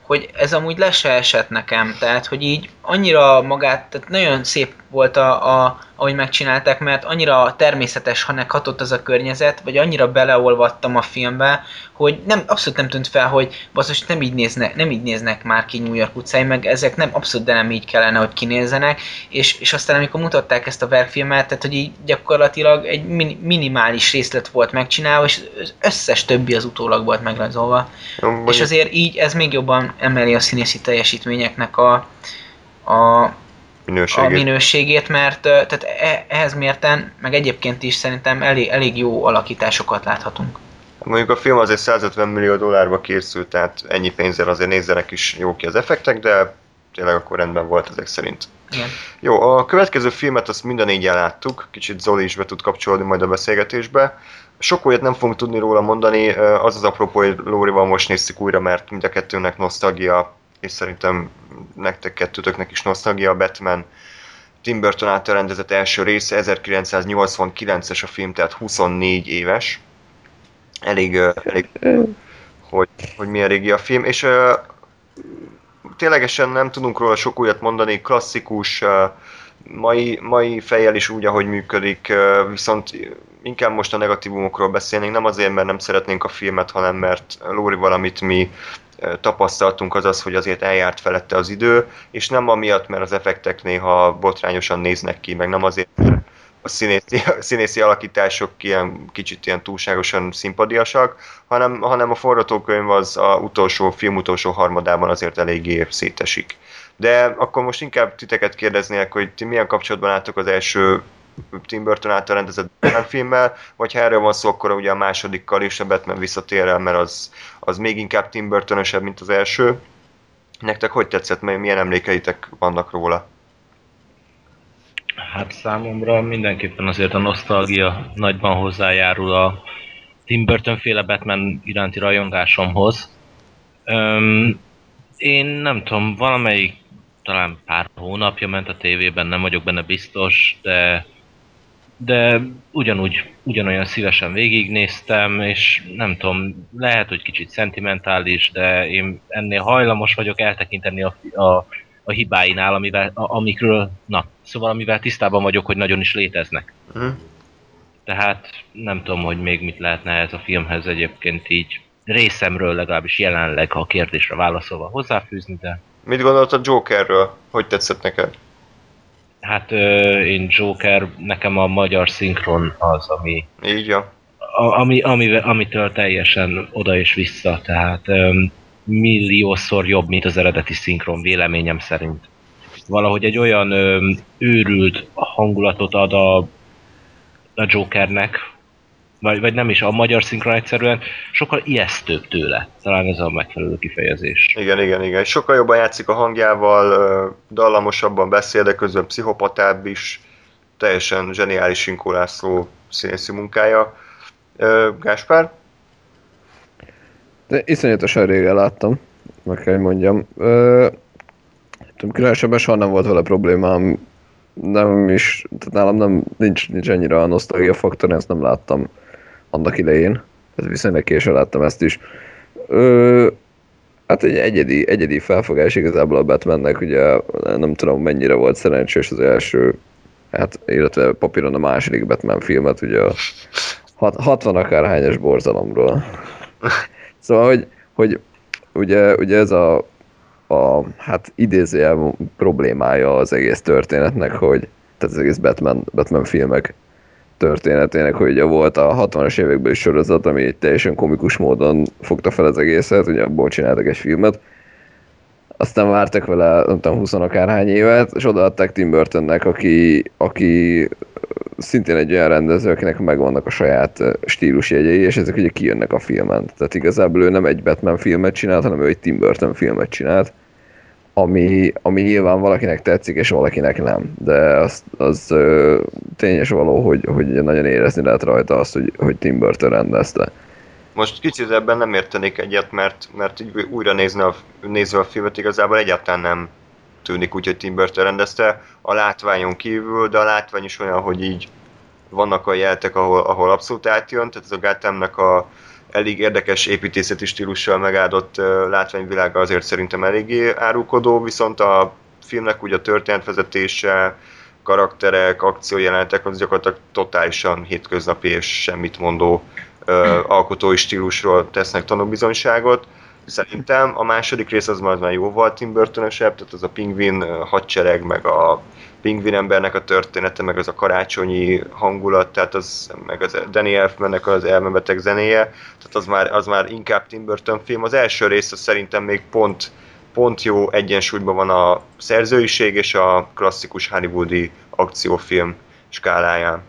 hogy ez amúgy le se esett nekem, tehát hogy így annyira magát, tehát nagyon szép volt a, a ahogy megcsinálták, mert annyira természetes, ha hatott az a környezet, vagy annyira beleolvadtam a filmbe, hogy nem, abszolút nem tűnt fel, hogy basszus, nem így, néznek, nem így néznek már ki New York utcái, meg ezek nem, abszolút de nem így kellene, hogy kinézzenek, és, és aztán amikor mutatták ezt a verkfilmet, tehát hogy így gyakorlatilag egy min, minimális részlet volt megcsinálva, és az összes többi az utólag volt megrajzolva. Jó, És azért így ez még jobban emeli a színészi teljesítményeknek a, a minőségét. a minőségét, mert tehát e- ehhez mérten, meg egyébként is szerintem elég, elég jó alakításokat láthatunk. Mondjuk a film azért 150 millió dollárba készült, tehát ennyi pénzzel azért nézzenek is jó ki az effektek, de tényleg akkor rendben volt ezek szerint. Igen. Jó, a következő filmet azt minden négyen láttuk, kicsit Zoli is be tud kapcsolódni majd a beszélgetésbe. Sok olyat nem fogunk tudni róla mondani, az az apropó, hogy Lórival most néztük újra, mert mind a kettőnek nosztalgia, és szerintem nektek kettőtöknek is nosztalgia. A Batman Tim Burton által rendezett első része, 1989-es a film, tehát 24 éves. Elég, elég hogy, hogy milyen régi a film, és uh, ténylegesen nem tudunk róla sok újat mondani, klasszikus, uh, mai, mai fejjel is úgy, ahogy működik, uh, viszont inkább most a negatívumokról beszélnénk, nem azért, mert nem szeretnénk a filmet, hanem mert Lóri valamit mi tapasztaltunk az az, hogy azért eljárt felette az idő, és nem amiatt, mert az effektek néha botrányosan néznek ki, meg nem azért, mert a színészi, a színészi alakítások ilyen kicsit ilyen túlságosan szimpadiasak, hanem, hanem a forgatókönyv az a utolsó, film utolsó harmadában azért eléggé szétesik. De akkor most inkább titeket kérdeznék, hogy ti milyen kapcsolatban álltok az első Tim Burton által rendezett Batman filmmel, vagy ha erről van szó, akkor ugye a másodikkal is a Batman visszatér el, mert az, az még inkább Tim Burtonösebb, mint az első. Nektek hogy tetszett, milyen emlékeitek vannak róla? Hát számomra mindenképpen azért a nosztalgia nagyban hozzájárul a Tim Burton féle Batman iránti rajongásomhoz. Öm, én nem tudom, valamelyik talán pár hónapja ment a tévében, nem vagyok benne biztos, de de ugyanúgy, ugyanolyan szívesen végignéztem, és nem tudom, lehet, hogy kicsit szentimentális, de én ennél hajlamos vagyok eltekinteni a, a a hibáinál, amivel, a, amikről, na, szóval amivel tisztában vagyok, hogy nagyon is léteznek. Uh-huh. Tehát nem tudom, hogy még mit lehetne ez a filmhez egyébként így részemről legalábbis jelenleg a kérdésre válaszolva hozzáfűzni, de... Mit gondolt a Jokerről? Hogy tetszett neked? Hát én Joker, nekem a magyar szinkron az, ami... Így ja. A, ami, ami, amitől teljesen oda és vissza, tehát... Milliószor jobb, mint az eredeti szinkron véleményem szerint. Valahogy egy olyan őrült hangulatot ad a, a Jokernek, vagy, vagy nem is, a magyar szinkron egyszerűen sokkal ijesztőbb tőle. Talán ez a megfelelő kifejezés. Igen, igen, igen. Sokkal jobban játszik a hangjával, dallamosabban beszél, de közben pszichopatább is. Teljesen zseniális Inkó László színészi munkája. Gáspár? De iszonyatosan régen láttam, meg kell mondjam. Ö, különösebben soha nem volt vele problémám, nem is, tehát nálam nem, nincs, nincs annyira a nosztalgia faktor, ezt nem láttam annak idején. Ez viszonylag későn láttam ezt is. Ö, hát egy egyedi, egyedi felfogás igazából a Batmannek, ugye nem tudom mennyire volt szerencsés az első, hát illetve papíron a második Batman filmet, ugye a 60 akárhányas borzalomról. Szóval, hogy, hogy ugye, ugye ez a, a hát idézőjel problémája az egész történetnek, hogy tehát az egész Batman, Batman filmek történetének, hogy ugye volt a 60-as években is sorozat, ami egy teljesen komikus módon fogta fel az egészet, ugye abból csináltak egy filmet, aztán vártak vele, nem tudom, 20 akárhány évet, és odaadták Tim Burtonnek, aki, aki szintén egy olyan rendező, akinek megvannak a saját stílusjegyei, és ezek ugye kijönnek a filmen. Tehát igazából ő nem egy Batman filmet csinált, hanem ő egy Tim Burton filmet csinált, ami, ami nyilván valakinek tetszik, és valakinek nem. De az, az ö, tényes való, hogy, hogy nagyon érezni lehet rajta azt, hogy, hogy Tim Burton rendezte. Most kicsit ebben nem értenék egyet, mert, mert így újra nézni a, nézve a filmet igazából egyáltalán nem tűnik úgy, hogy Tim Burton rendezte, a látványon kívül, de a látvány is olyan, hogy így vannak a jeltek, ahol, ahol abszolút átjön, tehát ez a Gothamnek a elég érdekes építészeti stílussal megáldott látványvilága azért szerintem eléggé árulkodó, viszont a filmnek úgy a történetvezetése, karakterek, akciójelenetek az gyakorlatilag totálisan hétköznapi és semmit mondó uh, alkotói stílusról tesznek tanúbizonyságot. Szerintem a második rész az már, már jóval Tim burton tehát az a pingvin hadsereg, meg a pingvin embernek a története, meg az a karácsonyi hangulat, tehát az, meg az Danny Elfmannek az elmebeteg zenéje, tehát az már, az már inkább Tim Burton film. Az első rész az szerintem még pont pont jó egyensúlyban van a szerzőiség és a klasszikus hollywoodi akciófilm skáláján.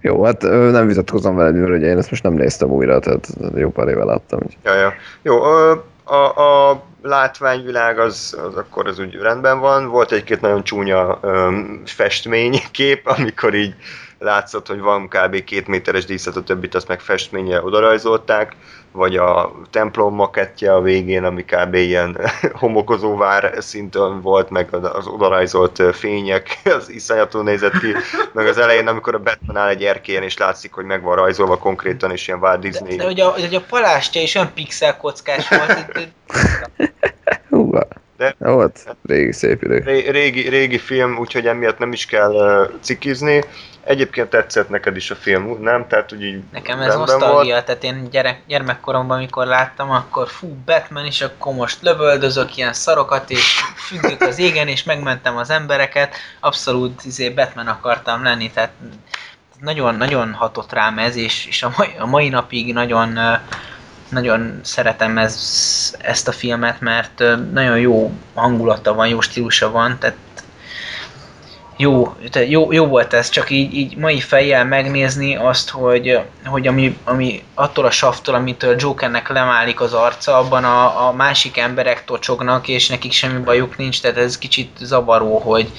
Jó, hát nem vitatkozom veled, mert ugye én ezt most nem néztem újra, tehát jó pár éve láttam. úgyhogy- Ja, ja. Jó, ö, a, a látványvilág az, az akkor az úgy rendben van. Volt egy-két nagyon csúnya öm, festménykép, amikor így látszott, hogy van kb. két méteres díszlet, a többit azt meg festménye odarajzolták, vagy a templom makettje a végén, ami kb. ilyen (laughs) homokozó vár szinten volt, meg az odarajzolt fények, (laughs) az iszonyatú nézett ki, meg az elején, amikor a Batman áll egy erkélyen, és látszik, hogy meg van rajzolva konkrétan, és ilyen Walt De, Disney. de hogy, a, hogy a palástja is olyan pixel kockás volt, itt, itt, (laughs) Hú, De- de... volt régi szép idő. Ré- régi, régi film, úgyhogy emiatt nem is kell uh, cikizni. Egyébként tetszett neked is a film, nem? Tehát úgy így nekem ez nosztalgia, tehát én gyerek, gyermekkoromban, amikor láttam, akkor fú, Batman, és akkor most lövöldözök ilyen szarokat, és függök az égen, és megmentem az embereket, abszolút izé, Batman akartam lenni, tehát nagyon, nagyon hatott rám ez, és, és a, mai, a mai napig nagyon, nagyon szeretem ez, ezt a filmet, mert nagyon jó hangulata van, jó stílusa van, tehát jó, jó, jó volt ez, csak így, így mai fejjel megnézni azt, hogy, hogy ami, ami attól a saftól, amitől Jokernek lemálik az arca, abban a, a másik emberek tocsognak, és nekik semmi bajuk nincs, tehát ez kicsit zavaró, hogy,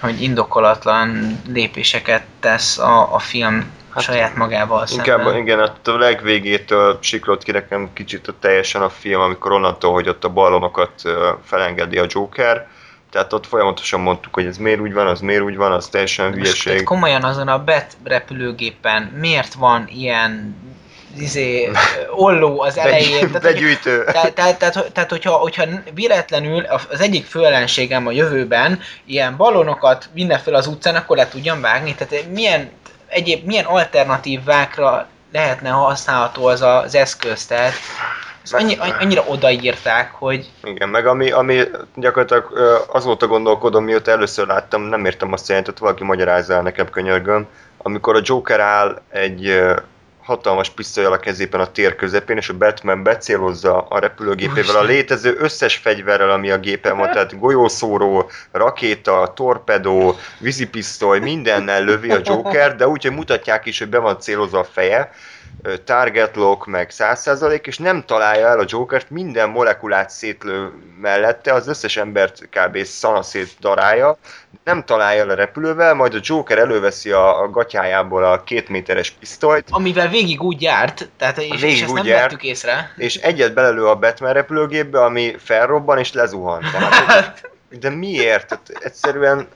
hogy indokolatlan lépéseket tesz a, a film hát, saját magával Inkább, szemben. igen, a legvégétől siklott ki nekem kicsit a teljesen a film, amikor onnantól, hogy ott a ballonokat felengedi a Joker, tehát ott folyamatosan mondtuk, hogy ez miért úgy van, az miért úgy van, az teljesen Most hülyeség. komolyan azon a BET repülőgépen miért van ilyen izé, olló az elején? Tehát, Begyűjtő. Tehát, tehát, tehát, tehát hogyha, hogyha véletlenül az egyik főellenségem a jövőben ilyen ballonokat vinne fel az utcán, akkor le tudjam vágni. Tehát milyen, egyéb, milyen alternatívákra lehetne használható az az eszköz? Tehát ezt annyi, annyira odaírták, hogy Igen, meg ami, ami gyakorlatilag azóta gondolkodom, mióta először láttam, nem értem azt jelentet, valaki magyarázza el nekem könyörgöm, amikor a Joker áll egy hatalmas pisztolyal a kezében a tér közepén, és a Batman becélozza a repülőgépével a létező összes fegyverrel, ami a gépen van, tehát golyószóró, rakéta, torpedó, vízipisztoly, mindennel lövi a Joker, de úgy, hogy mutatják is, hogy be van célozva a feje, target lock, meg 100% és nem találja el a Jokert, minden molekulát szétlő mellette, az összes embert kb. szanaszét darálja, nem találja el a repülővel, majd a Joker előveszi a, a gatyájából a két méteres pisztolyt, amivel végig úgy járt, tehát és, Végig és ezt úgy nem járt. vettük észre. és egyet belelő a Batman repülőgépbe, ami felrobban és lezuhan. Tehát, (laughs) de miért? Tehát egyszerűen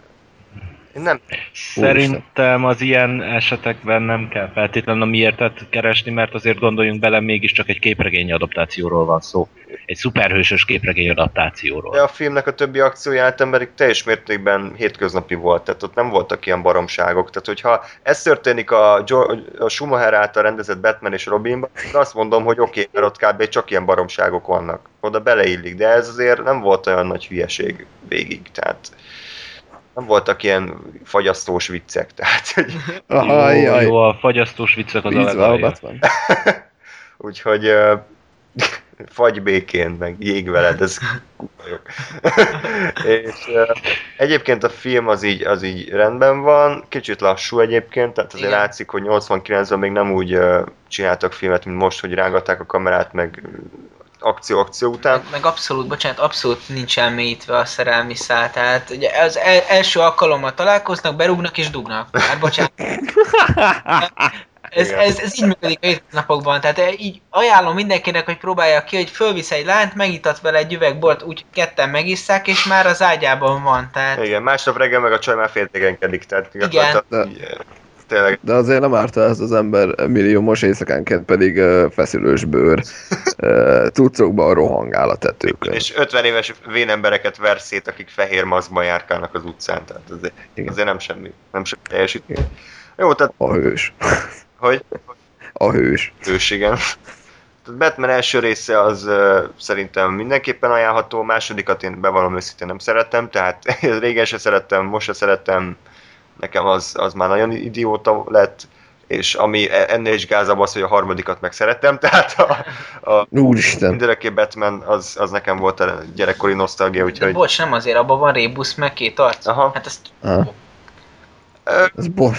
én nem, Szerintem az ilyen esetekben nem kell feltétlenül a miértet keresni, mert azért gondoljunk bele, mégiscsak egy képregény adaptációról van szó. Egy szuperhősös képregény adaptációról. de a filmnek a többi akciójelentem pedig teljes mértékben hétköznapi volt, tehát ott nem voltak ilyen baromságok. Tehát hogyha ez történik a, jo- a Schumacher által rendezett Batman és Robinban, azt mondom, hogy oké, okay, mert ott kb. csak ilyen baromságok vannak. Oda beleillik, de ez azért nem volt olyan nagy hülyeség végig, tehát nem voltak ilyen fagyasztós viccek, tehát hogy, Aha, jó, jaj, jó, a fagyasztós viccek az a. Batman. (laughs) úgyhogy uh, fagy békén, meg jég veled, ez. (laughs) És uh, egyébként a film az így, az így rendben van, kicsit lassú egyébként, tehát azért Igen. látszik, hogy 89-ben még nem úgy uh, csináltak filmet, mint most, hogy rángatták a kamerát, meg akció-akció után. Meg, meg abszolút, bocsánat, abszolút nincs elmélyítve a szerelmi szál, tehát ugye az el, első alkalommal találkoznak, berúgnak és dugnak. Hát bocsánat. Ez, ez, ez így működik a hétköznapokban, tehát így ajánlom mindenkinek, hogy próbálja ki, hogy fölvisz egy lányt, megítat vele egy üveg bort, úgy ketten megisszák, és már az ágyában van, tehát Igen, másnap reggel meg a csaj már féltékenkedik, tehát Igen. gyakorlatilag tényleg De azért nem árta ezt az ember milliómos éjszakánként pedig uh, feszülős bőr uh, tucokban rohangál a tetőkön. és 50 éves vénembereket ver szét, akik fehér maszkban járkálnak az utcán, tehát azért, Igen. azért nem semmi, nem semmi teljesítmény. Jó, tehát, A hős. hogy A hős. ős, igen. Tehát Batman első része az uh, szerintem mindenképpen ajánlható, másodikat én bevallom őszintén nem szerettem, tehát (laughs) régen se szerettem, most se szerettem, nekem az, az már nagyon idióta lett, és ami e- ennél is gázabb az, hogy a harmadikat meg szerettem, (laughs) tehát a, a Úristen. Batman az, az nekem volt a gyerekkori nosztalgia, De úgyhogy bocs, nem azért, abban van rébusz, meg két arc. Aha. Hát ezt Aha. Ez bor.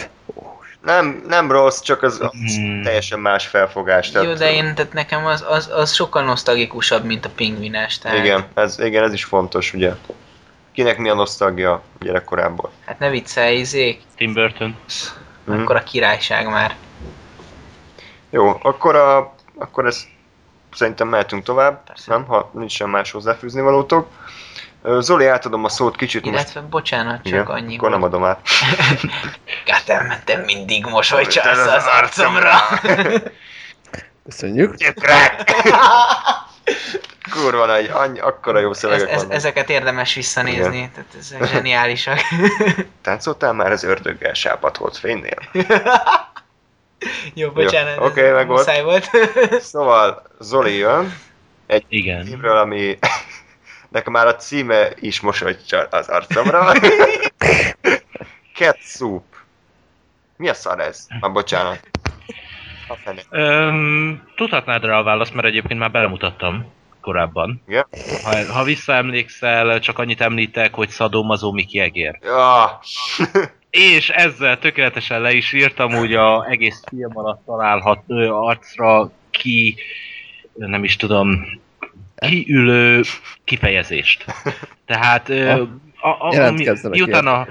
nem, nem rossz, csak az, az Hmm. teljesen más felfogás. Jó, de én, tehát nekem az, az, az sokkal nosztalgikusabb, mint a pingvines. Tehát, Igen, ez, igen, ez is fontos, ugye. Kinek mi a nosztalgia gyerekkorából? Hát ne viccelj, izék, Tim Burton. Mhm. akkor a királyság már. Jó, akkor, a, akkor ezt szerintem mehetünk tovább, Persze. nem? Ha nincs sem más hozzáfűzni valótok. Zoli, átadom a szót kicsit Illetve, bocsánat, csak Igen, annyi, akkor nem adom át. (laughs) Gátem, te mindig mosoly csalsz Ez az arcomra. (laughs) Köszönjük. Crack! (laughs) Kurva nagy, annyi, akkora jó Ez, szövegek ez, vannak. ezeket érdemes visszanézni, tehát ezek zseniálisak. (laughs) Táncoltál már az ördöggel sápatolt fénynél? (laughs) Jó, bocsánat, Jó, oké, ez meg volt. volt. (laughs) Szóval Zoli jön, Igen. címről, ami nekem már a címe is mosolyt csal az arcomra. Cat Soup. Mi a szar ez? Ah, bocsánat. A fene. Öm, tudhatnád rá a választ, mert egyébként már belemutattam korábban. Igen? Ha, ha visszaemlékszel, csak annyit említek, hogy szadomazó Miki Egér. Ja. (laughs) És ezzel tökéletesen le is írtam úgy a egész film alatt találhat ö, arcra ki, nem is tudom, kiülő kifejezést. Tehát, a, a, ami, miután a...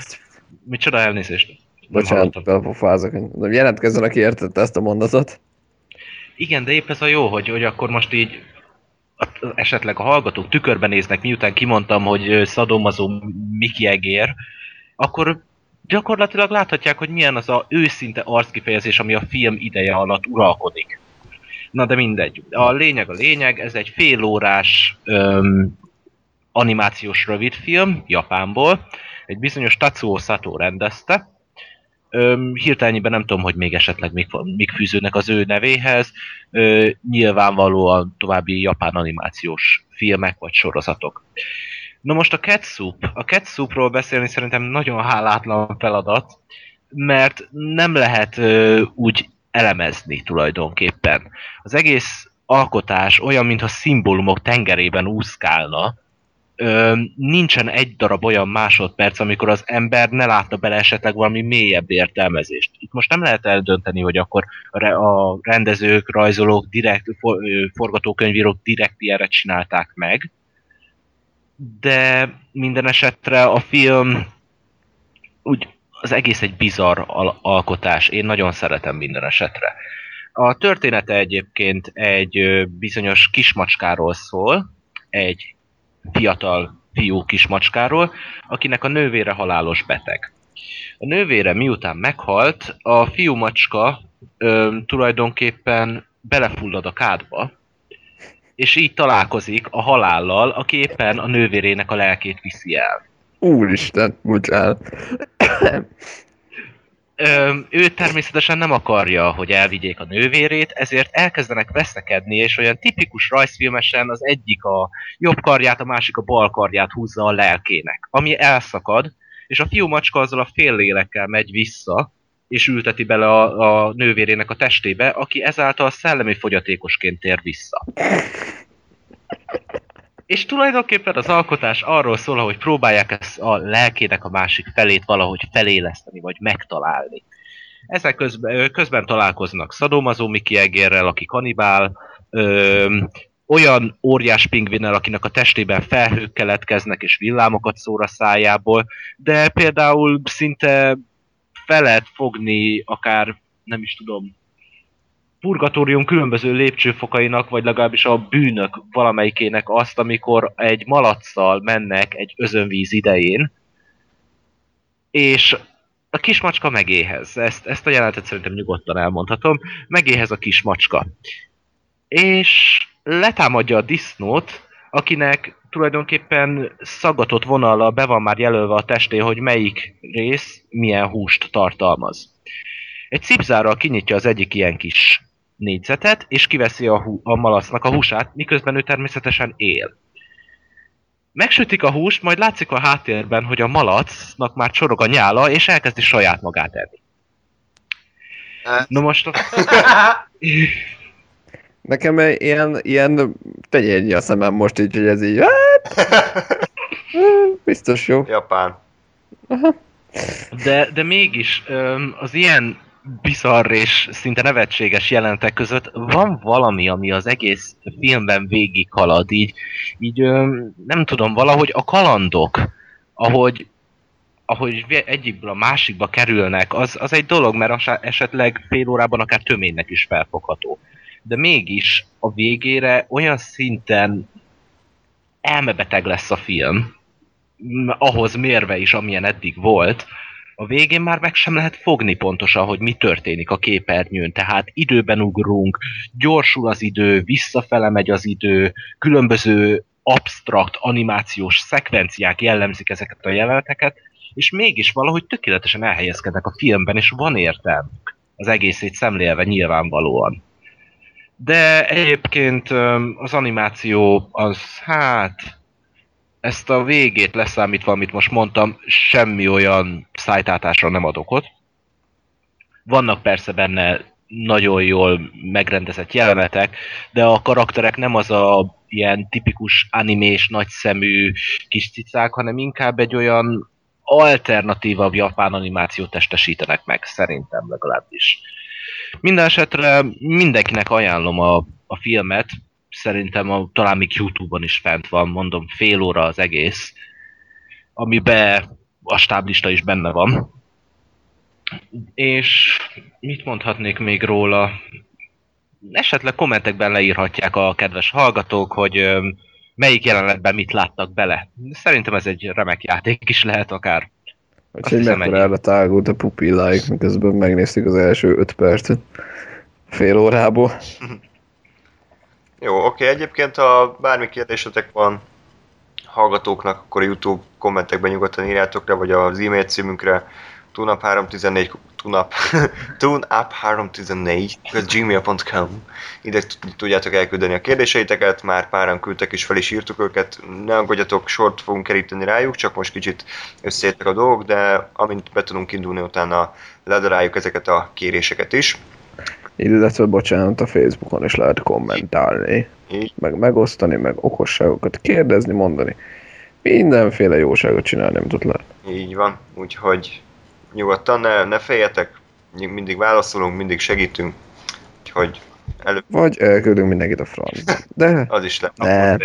Micsoda elnézést? Bocsánat, hallottam. belapofázok. De jelentkezzen, aki értette ezt a mondatot. Igen, de épp ez a jó, hogy, hogy akkor most így esetleg a hallgatók tükörben néznek, miután kimondtam, hogy szadomazó Miki Egér, akkor gyakorlatilag láthatják, hogy milyen az a őszinte arckifejezés, ami a film ideje alatt uralkodik. Na de mindegy. A lényeg a lényeg, ez egy félórás öm, animációs rövidfilm Japánból. Egy bizonyos Tatsuo Sato rendezte. Öm, hirtelenében nem tudom, hogy még esetleg mik, mik fűződnek az ő nevéhez. Ö, nyilvánvalóan további japán animációs filmek vagy sorozatok. Na most a Cat Soup. A Cat Soupról beszélni szerintem nagyon hálátlan feladat, mert nem lehet ö, úgy elemezni tulajdonképpen. Az egész alkotás olyan, mintha szimbólumok tengerében úszkálna, ö, nincsen egy darab olyan másodperc, amikor az ember ne látna bele esetleg valami mélyebb értelmezést. Itt most nem lehet eldönteni, hogy akkor a re- a rendezők, rajzolók, direkt, for, ö, forgatókönyvírók direkt ilyenre csinálták meg, de minden esetre a film úgy az egész egy bizarr al- alkotás. Én nagyon szeretem minden esetre. A története egyébként egy bizonyos kismacskáról szól, egy fiatal fiú kismacskáról, akinek a nővére halálos beteg. A nővére miután meghalt, a fiú macska ö, tulajdonképpen belefullad a kádba, és így találkozik a halállal, aki éppen a nővérének a lelkét viszi el. Úristen, bocsánat. Ö, ő természetesen nem akarja, hogy elvigyék a nővérét, ezért elkezdenek veszekedni, és olyan tipikus rajzfilmesen az egyik a jobb karját, a másik a bal karját húzza a lelkének, ami elszakad, és a fiú macska azzal a fél lélekkel megy vissza, és ülteti bele a, a nővérének a testébe, aki ezáltal szellemi fogyatékosként tér vissza. És tulajdonképpen az alkotás arról szól, hogy próbálják ezt a lelkének a másik felét valahogy feléleszteni, vagy megtalálni. Ezek közben, közben találkoznak Szadomazó Miki Egérrel, aki kanibál, ö, olyan óriás pingvinnel, akinek a testében felhők keletkeznek és villámokat szór a szájából, de például szinte fel lehet fogni akár, nem is tudom, purgatórium különböző lépcsőfokainak, vagy legalábbis a bűnök valamelyikének azt, amikor egy malacsal mennek egy özönvíz idején, és a kismacska megéhez. Ezt, ezt a jelentet szerintem nyugodtan elmondhatom. Megéhez a kismacska. És letámadja a disznót, akinek tulajdonképpen szaggatott vonallal be van már jelölve a testé, hogy melyik rész milyen húst tartalmaz. Egy cipzárral kinyitja az egyik ilyen kis négyzetet, és kiveszi a, hú, a malacnak a húsát, miközben ő természetesen él. Megsütik a húst, majd látszik a háttérben, hogy a malacnak már csorog a nyála, és elkezdi saját magát enni. Na most a... (laughs) Nekem ilyen, ilyen tenyérnyi a szemem most így, hogy ez így, hát, (laughs) biztos jó. Japán. De, de mégis az ilyen bizarr és szinte nevetséges jelentek között van valami, ami az egész filmben végig halad, így, így nem tudom, valahogy a kalandok, ahogy, ahogy egyikből a másikba kerülnek, az, az egy dolog, mert asa- esetleg fél órában akár töménynek is felfogható. De mégis a végére olyan szinten elmebeteg lesz a film, ahhoz mérve is, amilyen eddig volt, a végén már meg sem lehet fogni pontosan, hogy mi történik a képernyőn. Tehát időben ugrunk, gyorsul az idő, visszafele megy az idő, különböző abstrakt animációs szekvenciák jellemzik ezeket a jeleneteket, és mégis valahogy tökéletesen elhelyezkednek a filmben, és van értelmük az egészét szemlélve nyilvánvalóan. De egyébként az animáció az, hát, ezt a végét leszámítva, amit most mondtam, semmi olyan szájtátásra nem ad okot. Vannak persze benne nagyon jól megrendezett jelenetek, de a karakterek nem az a ilyen tipikus animés, nagyszemű kis cicák, hanem inkább egy olyan alternatívabb japán animációt testesítenek meg, szerintem legalábbis. Minden esetre mindenkinek ajánlom a, a filmet, szerintem a, talán még Youtube-on is fent van, mondom fél óra az egész, amiben a stáblista is benne van. És mit mondhatnék még róla? Esetleg kommentekben leírhatják a kedves hallgatók, hogy melyik jelenetben mit láttak bele. Szerintem ez egy remek játék is lehet akár. Azt hiszem mekkorára tágult a pupilláik, miközben megnéztük az első 5 percet fél órából. Jó, oké, egyébként ha bármi kérdésetek van hallgatóknak, akkor a YouTube kommentekben nyugodtan írjátok le, vagy az e-mail címünkre tunap314 tunap (laughs) tunap314 gmail.com ide tudjátok elküldeni a kérdéseiteket, már páran küldtek és fel is írtuk őket, ne aggódjatok, sort fogunk keríteni rájuk, csak most kicsit összeértek a dolgok, de amint be tudunk indulni, utána ledaráljuk ezeket a kéréseket is. Illetve bocsánat, a Facebookon is lehet kommentálni, Így, meg megosztani, meg okosságokat kérdezni, mondani. Mindenféle jóságot csinálni, nem tud lehet. így van, úgyhogy nyugodtan ne, ne féljetek, mindig válaszolunk, mindig segítünk, úgyhogy előbb Vagy elküldünk mindenkit a francba. De az is le. ne.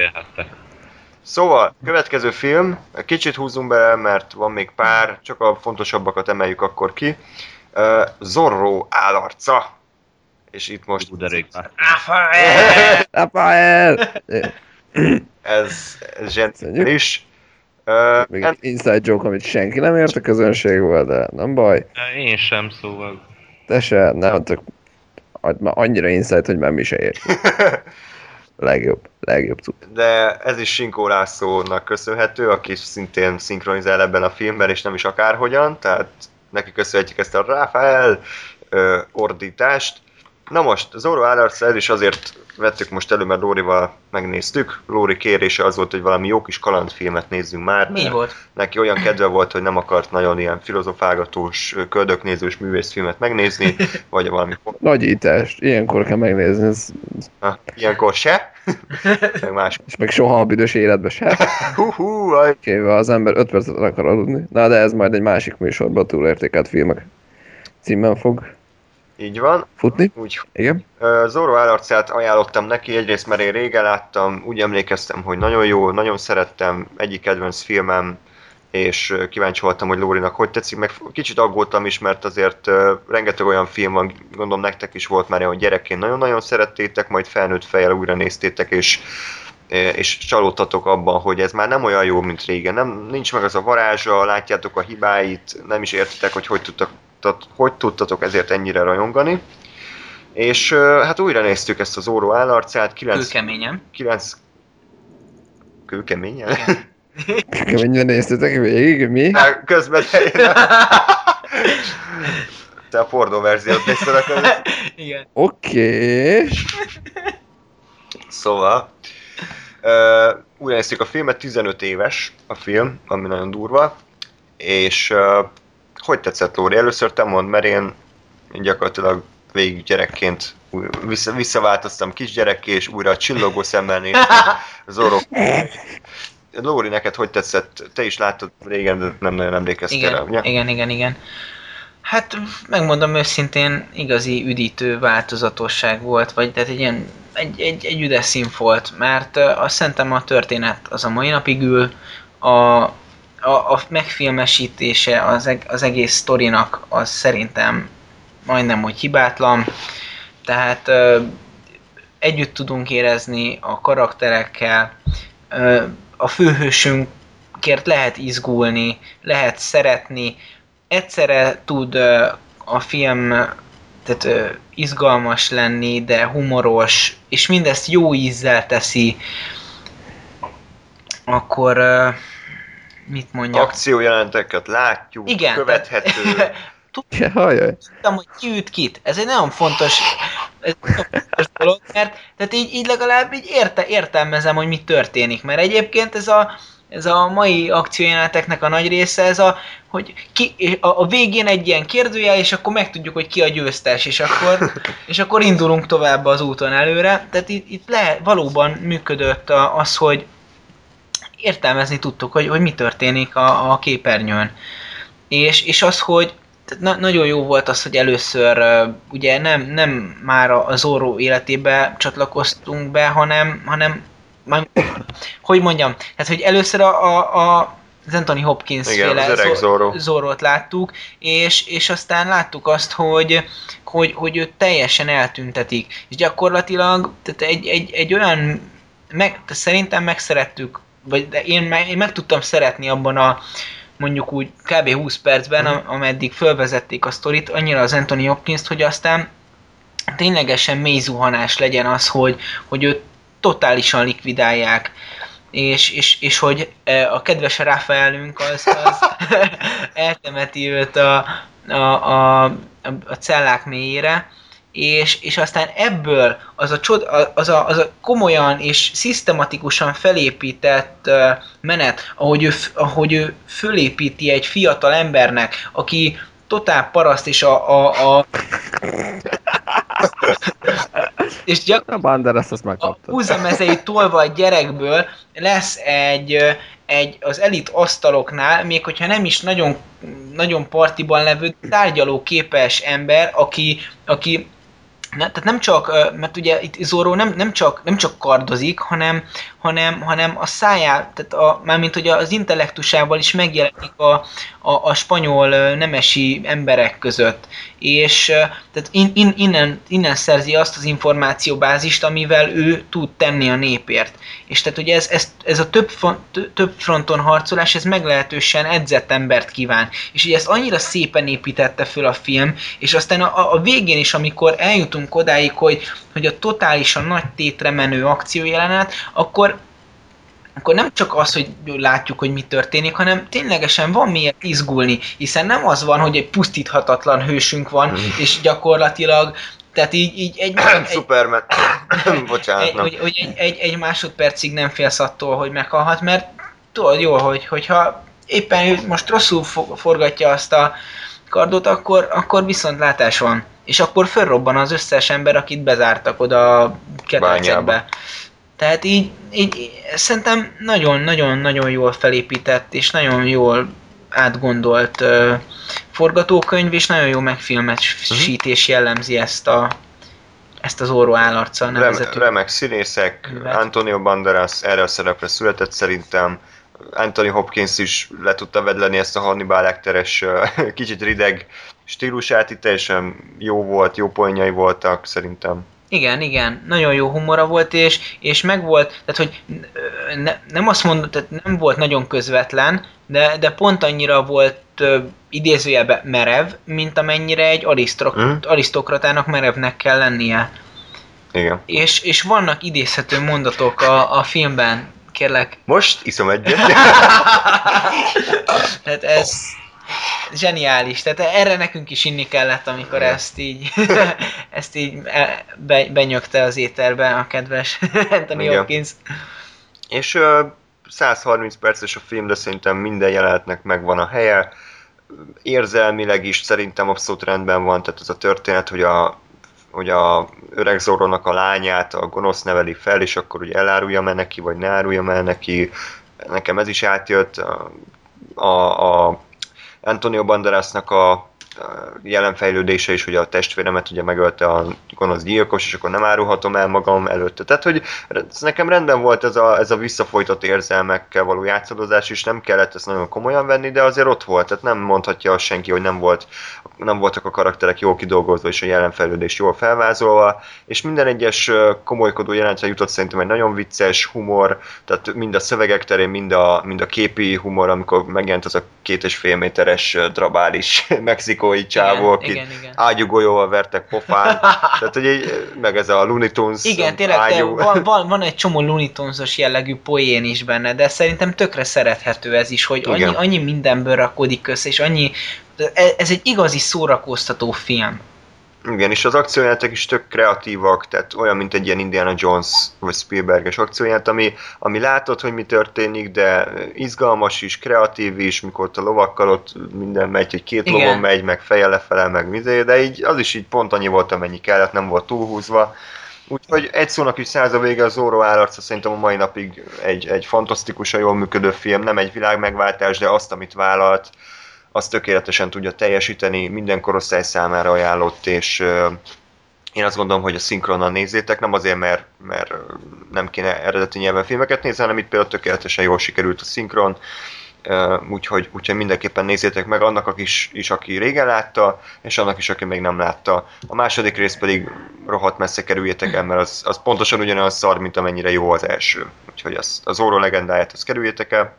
Szóval, következő film, kicsit húzzunk bele, mert van még pár, csak a fontosabbakat emeljük akkor ki. Uh, Zorro állarca. És itt most rég már. Rafael! ez, ez zseniális. Uh, Még en- egy inside joke, amit senki nem ért a közönségből, de nem baj. Én sem, szóval. Te se, nem, csak már annyira inside, hogy már mi se értjük. (laughs) Legjobb, legjobb cucc. de ez is Sinkó Lászlónak köszönhető, aki szintén szinkronizál ebben a filmben, és nem is akárhogyan, tehát neki köszönhetjük ezt a Rafael ö, ordítást. Na most, Zorro állarca, ez is azért vettük most elő, mert Lórival megnéztük. Lóri kérése az volt, hogy valami jó kis kalandfilmet nézzünk már, Így volt. neki olyan kedve volt, hogy nem akart nagyon ilyen filozofálgatós, köldöknézős művészfilmet megnézni, vagy valami Nagyítást, ilyenkor kell megnézni, ez, Na, ilyenkor se, (laughs) meg más. és meg soha a büdös életbe se. Hú. Kéve az ember 5 percet akar aludni. Na de ez majd egy másik műsorban túlértékelt filmek címen fog Így van, futni. úgy Igen. Ö, Zorro állarcát ajánlottam neki, egyrészt mert én régen láttam, úgy emlékeztem, hogy nagyon jó, nagyon szerettem, egyik kedvenc filmem, és kíváncsi voltam, hogy Lórinak hogy tetszik, meg kicsit aggódtam is, mert azért rengeteg olyan film van, gondolom nektek is volt már, hogy gyerekként nagyon-nagyon szerettétek, majd felnőtt fejjel újra néztétek, és és csalódtatok abban, hogy ez már nem olyan jó, mint régen. Nem, nincs meg az a varázsa, látjátok a hibáit, nem is értitek, hogy hogy tudtak, tat- hogy tudtatok ezért ennyire rajongani. És hát újra néztük ezt az óró állarcát, 9... Kőkeményen. 9... Kőkeményen? Igen. (laughs) Keményen néztetek végig, mi? Hát, közben Te a pornó verziót nézted akkor. Igen. Oké. Szóval, uh, újra néztük a filmet, 15 éves a film, ami nagyon durva, és uh, hogy tetszett Lóri? Először te mondd, mert én gyakorlatilag végig gyerekként vissza, visszaváltoztam kisgyerekké, és újra a csillogó szemmel néztem Zorro. (laughs) Lóri, neked hogy tetszett? Te is láttad régen, de nem nagyon emlékeztél rá, Igen, ugye? igen, igen, igen. Hát megmondom őszintén, igazi üdítő változatosság volt, vagy tehát egy ilyen, egy, egy, egy üdes színf volt, mert azt szerintem a történet az a mai napig ül, a, a, a megfilmesítése az, eg, az egész sztorinak az szerintem majdnem, hogy hibátlan, tehát ö, együtt tudunk érezni a karakterekkel, ö, a főhősünkért lehet izgulni, lehet szeretni, egyszerre tud ö, a film tehát, ö, izgalmas lenni, de humoros, és mindezt jó ízzel teszi, akkor ö, mit mondjak? Akciójelenteket látjuk, Igen, követhető. (laughs) Tudtam, hogy ki üt kit. Ez egy nagyon fontos, ez nagyon fontos dolog, mert tehát így, így legalább így érte, értelmezem, hogy mi történik. Mert egyébként ez a, ez a mai akciójeleneteknek a nagy része, ez a, hogy ki, a, a végén egy ilyen kérdőjel, és akkor megtudjuk, hogy ki a győztes, és akkor, és akkor indulunk tovább az úton előre. Tehát itt, itt le, valóban működött a, az, hogy értelmezni tudtuk, hogy, hogy mi történik a, a képernyőn. És, és az, hogy na, nagyon jó volt az, hogy először uh, ugye nem, nem már a, Zorro életébe csatlakoztunk be, hanem, hanem már, hogy mondjam, tehát hogy először a, a, a az Anthony Hopkins Igen, féle Zorro. Zorrót láttuk, és, és aztán láttuk azt, hogy, hogy, hogy őt teljesen eltüntetik. És gyakorlatilag tehát egy, egy, egy olyan, meg, szerintem megszerettük, vagy de én, meg, én meg tudtam szeretni abban a mondjuk úgy kb. 20 percben, am- ameddig fölvezették a sztorit, annyira az Anthony Hopkins, hogy aztán ténylegesen mély zuhanás legyen az, hogy, hogy őt totálisan likvidálják, és, és, és hogy e, a kedves Rafaelünk az, az (laughs) eltemeti őt a, a, a, a cellák mélyére, és, és aztán ebből az a, csod, az, a, az a komolyan és szisztematikusan felépített menet, ahogy ő, ahogy ő fölépíti egy fiatal embernek, aki totál paraszt, és a, a, a (laughs) és gyak, A Banderas azt a megkapta. húzamezei tolva egy gyerekből lesz egy, egy az elit asztaloknál, még hogyha nem is nagyon, nagyon partiban levő tárgyaló képes ember, aki, aki ne, tehát nem csak, mert ugye itt Zorro nem, nem, csak, nem csak kardozik, hanem, hanem, hanem a szájá, tehát a, mármint hogy az intellektusával is megjelenik a, a, a spanyol nemesi emberek között. És tehát in, in, innen, innen szerzi azt az információbázist, amivel ő tud tenni a népért. És tehát ugye ez, ez, ez a több, több fronton harcolás, ez meglehetősen edzett embert kíván. És ugye ezt annyira szépen építette föl a film, és aztán a, a végén is, amikor eljutunk odáig, hogy, hogy a totálisan nagy tétre menő akciójelenet, akkor akkor nem csak az, hogy látjuk, hogy mi történik, hanem ténylegesen van miért izgulni, hiszen nem az van, hogy egy pusztíthatatlan hősünk van, és gyakorlatilag, tehát így, így egy, (coughs) egy, Superman. (coughs) Bocsánat, egy, hogy, hogy egy, egy, egy másodpercig nem félsz attól, hogy meghalhat, mert tudod jól, hogy, hogyha éppen most rosszul fo- forgatja azt a kardot, akkor, akkor viszont látás van. És akkor fölrobban az összes ember, akit bezártak oda a ketrecekbe. Tehát így, így szerintem nagyon-nagyon-nagyon jól felépített, és nagyon jól átgondolt uh, forgatókönyv, és nagyon jó megfilmesítés jellemzi ezt a ezt az orró állarccal Rem, nevezetű. remek színészek, művet. Antonio Banderas erre a szerepre született szerintem. Anthony Hopkins is le tudta vedleni ezt a Hannibal Lecteres ö, kicsit rideg stílusát, itt teljesen jó volt, jó poénjai voltak szerintem. Igen, igen, nagyon jó humora volt, és, és meg volt, tehát hogy ne, nem azt mondom, tehát nem volt nagyon közvetlen, de, de pont annyira volt ö, idézőjelben merev, mint amennyire egy arisztro- Mhm. arisztokratának merevnek kell lennie. Igen. És, és vannak idézhető mondatok a, a filmben, kérlek, Most iszom egyet. tehát (laughs) ez zseniális, tehát erre nekünk is inni kellett, amikor ezt így, (laughs) ezt így e- be, benyögte az éterbe a kedves (laughs) Anthony Igen. Hopkins. És ö, 130 perces a film, de szerintem minden jelenetnek megvan a helye. érzelmileg is szerintem abszolút rendben van, tehát ez a történet, hogy a, hogy a öreg Zoronak a lányát a gonosz neveli fel, és akkor ugye elárulja el neki, vagy ne árulja el neki. Nekem ez is átjött. A, a, a Antonio Banderasnak a jelen fejlődése is, hogy a testvéremet ugye megölte a gonosz gyilkos, és akkor nem árulhatom el magam előtte. Tehát, hogy ez nekem rendben volt ez a, ez a visszafolytott érzelmekkel való játszadozás, és nem kellett ezt nagyon komolyan venni, de azért ott volt, tehát nem mondhatja senki, hogy nem, volt, nem voltak a karakterek jól kidolgozva, és a jelenfejlődés jól felvázolva, és minden egyes komolykodó jelentre jutott szerintem egy nagyon vicces humor, tehát mind a szövegek terén, mind a, mind a képi humor, amikor megjelent az a két és fél méteres drabális Mexikó (laughs) mexikói csávó, akit ágyugolyóval vertek pofán. (laughs) Tehát, hogy egy, meg ez a Looney Tunes Igen, tényleg, ágyú... van, van, van, egy csomó Looney Tunes-os jellegű poén is benne, de szerintem tökre szerethető ez is, hogy annyi, annyi mindenből rakódik össze, és annyi ez egy igazi szórakoztató film. Igen, és az akciójátok is tök kreatívak, tehát olyan, mint egy ilyen Indiana Jones vagy Spielberges akcióját, ami, ami látod, hogy mi történik, de izgalmas is, kreatív is, mikor ott a lovakkal ott minden megy, hogy két Igen. lovon megy, meg feje lefele, meg mizé, de így az is így pont annyi volt, amennyi kellett, nem volt túlhúzva. Úgyhogy egy szónak is száz a vége, az Zorro állarca szerintem a mai napig egy, egy fantasztikusan jól működő film, nem egy világ megváltás, de azt, amit vállalt, azt tökéletesen tudja teljesíteni, minden korosztály számára ajánlott, és én azt gondolom, hogy a szinkronnal nézzétek, nem azért, mert, mert nem kéne eredeti nyelven filmeket nézni, hanem itt például tökéletesen jól sikerült a szinkron, úgyhogy, úgyhogy mindenképpen nézzétek meg annak a is, is, aki régen látta, és annak is, aki még nem látta. A második rész pedig rohadt messze kerüljétek el, mert az, az pontosan ugyanolyan szar, mint amennyire jó az első. Úgyhogy az, az Oro legendáját azt kerüljétek el,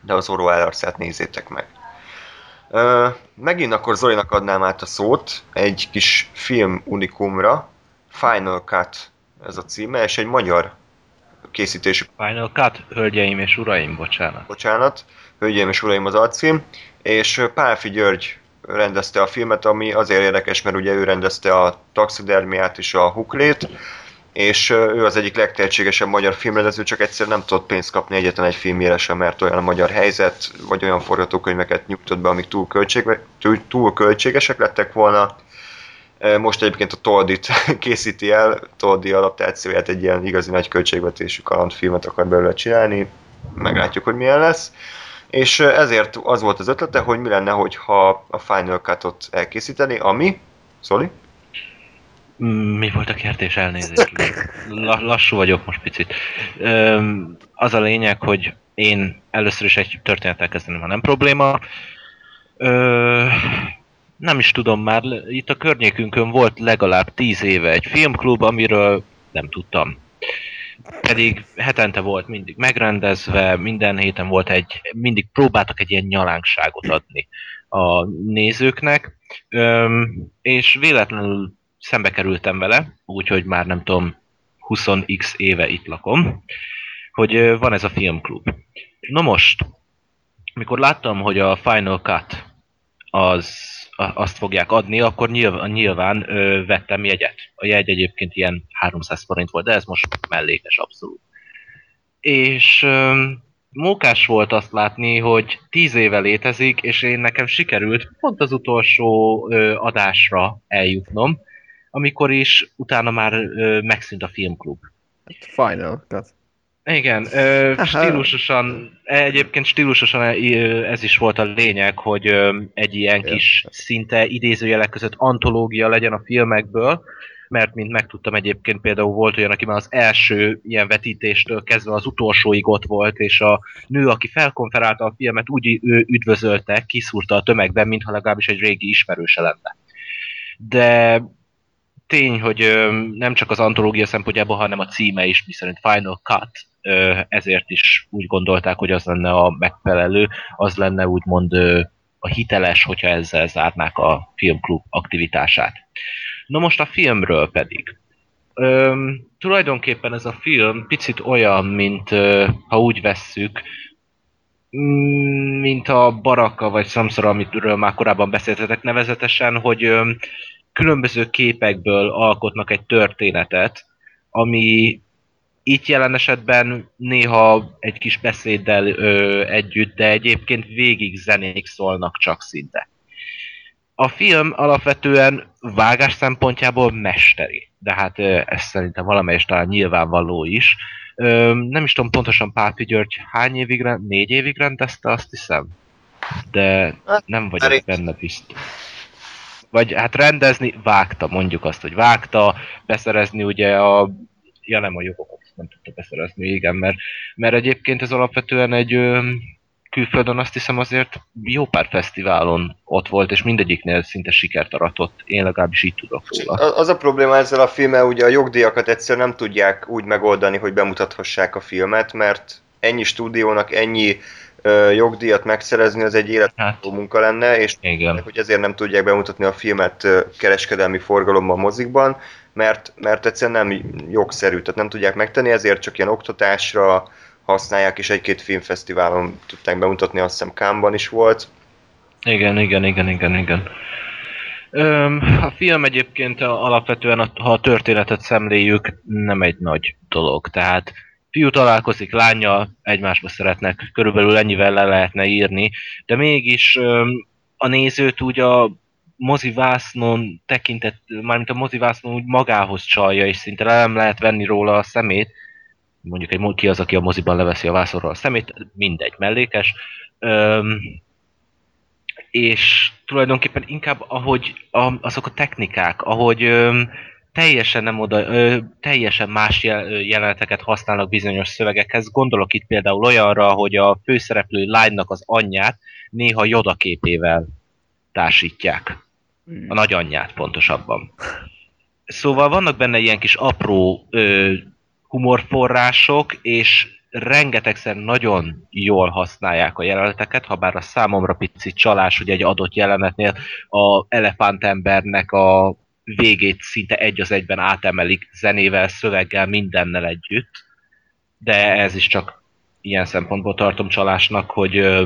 de az Oro ellarcát nézzétek meg. Uh, megint akkor Zolinak adnám át a szót egy kis film unikumra, Final Cut ez a címe, és egy magyar készítésű. Final Cut, hölgyeim és uraim, bocsánat. Bocsánat, hölgyeim és uraim az alcím, és Pálfi György rendezte a filmet, ami azért érdekes, mert ugye ő rendezte a taxidermiát és a huklét, és ő az egyik legtehetségesebb magyar filmrendező, csak egyszer nem tudott pénzt kapni egyetlen egy filmjére sem, mert olyan a magyar helyzet, vagy olyan forgatókönyveket nyugtott be, amik túl, költség, túl, túl költségesek lettek volna. Most egyébként a Toldit (laughs) készíti el, Toldi adaptációját egy ilyen igazi nagy költségvetésű kalandfilmet akar belőle csinálni, meglátjuk, hogy milyen lesz. És ezért az volt az ötlete, hogy mi lenne, hogyha a Final Cut-ot elkészíteni, ami... Szóli? Mi volt a kérdés? Elnézést. Lassú vagyok most picit. Az a lényeg, hogy én először is egy történettel kezdeném, ha nem probléma. Nem is tudom már, itt a környékünkön volt legalább tíz éve egy filmklub, amiről nem tudtam. Pedig hetente volt mindig megrendezve, minden héten volt egy, mindig próbáltak egy ilyen nyalánkságot adni a nézőknek, és véletlenül szembe kerültem vele, úgyhogy már nem tudom, 20x éve itt lakom, hogy van ez a filmklub. Na most, amikor láttam, hogy a Final Cut az, azt fogják adni, akkor nyilván, nyilván ö, vettem jegyet. A jegy egyébként ilyen 300 forint volt, de ez most mellékes abszolút. És ö, mókás volt azt látni, hogy 10 éve létezik, és én nekem sikerült pont az utolsó ö, adásra eljutnom, amikor is utána már ö, megszűnt a filmklub. Final cut. Igen, ö, (laughs) stílusosan, egyébként stílusosan ez is volt a lényeg, hogy ö, egy ilyen kis szinte idézőjelek között antológia legyen a filmekből, mert mint megtudtam egyébként például volt olyan, aki már az első ilyen vetítéstől kezdve az utolsóig ott volt, és a nő, aki felkonferálta a filmet, úgy üdvözölte, kiszúrta a tömegben, mintha legalábbis egy régi ismerőse lenne. De tény, hogy nem csak az antológia szempontjából, hanem a címe is, miszerint Final Cut, ezért is úgy gondolták, hogy az lenne a megfelelő, az lenne úgymond a hiteles, hogyha ezzel zárnák a filmklub aktivitását. Na most a filmről pedig. Üm, tulajdonképpen ez a film picit olyan, mint ha úgy vesszük, mm, mint a Baraka vagy Samsara, amitről már korábban beszéltetek nevezetesen, hogy különböző képekből alkotnak egy történetet, ami itt jelen esetben néha egy kis beszéddel ö, együtt, de egyébként végig zenék szólnak csak szinte. A film alapvetően vágás szempontjából mesteri, de hát ö, ez szerintem valamelyest talán nyilvánvaló is. Ö, nem is tudom pontosan Pápi György hány évig, rend, négy évig rendezte, azt hiszem. De nem vagyok benne biztos. Vagy hát rendezni vágta, mondjuk azt, hogy vágta, beszerezni ugye a ja nem a jogokat nem tudta beszerezni, igen, mert, mert egyébként ez alapvetően egy ö, külföldön azt hiszem azért jó pár fesztiválon ott volt, és mindegyiknél szinte sikert aratott. Én legalábbis így tudok róla. Az a probléma ezzel a filmmel, ugye a jogdíjakat egyszerűen nem tudják úgy megoldani, hogy bemutathassák a filmet, mert ennyi stúdiónak ennyi jogdíjat megszerezni, az egy élettartó Hát, munka lenne, és igen. hogy ezért nem tudják bemutatni a filmet kereskedelmi forgalomban, mozikban, mert, mert egyszerűen nem jogszerű, tehát nem tudják megtenni, ezért csak ilyen oktatásra használják, és egy-két filmfesztiválon tudták bemutatni, azt hiszem Kámban is volt. Igen, igen, igen, igen, igen. Öm, a film egyébként alapvetően, ha a történetet szemléljük, nem egy nagy dolog. Tehát fiú találkozik lányjal, egymásba szeretnek, körülbelül ennyivel le lehetne írni, de mégis a nézőt úgy a mozivásznon tekintett, mármint a mozivásznon úgy magához csalja, és szinte le nem lehet venni róla a szemét. Mondjuk egy ki az, aki a moziban leveszi a vászonról a szemét, mindegy, mellékes. Öm, és tulajdonképpen inkább ahogy a, azok a technikák, ahogy öm, teljesen nem oda, ö, teljesen más jel, ö, jeleneteket használnak bizonyos szövegekhez. Gondolok itt például olyanra, hogy a főszereplő lánynak az anyját néha Yoda képével társítják. A nagyanyját pontosabban. Szóval vannak benne ilyen kis apró ö, humorforrások, és rengetegszer nagyon jól használják a jeleneteket, ha bár a számomra pici csalás, hogy egy adott jelenetnél a elefántembernek a végét szinte egy az egyben átemelik zenével, szöveggel, mindennel együtt. De ez is csak ilyen szempontból tartom csalásnak, hogy,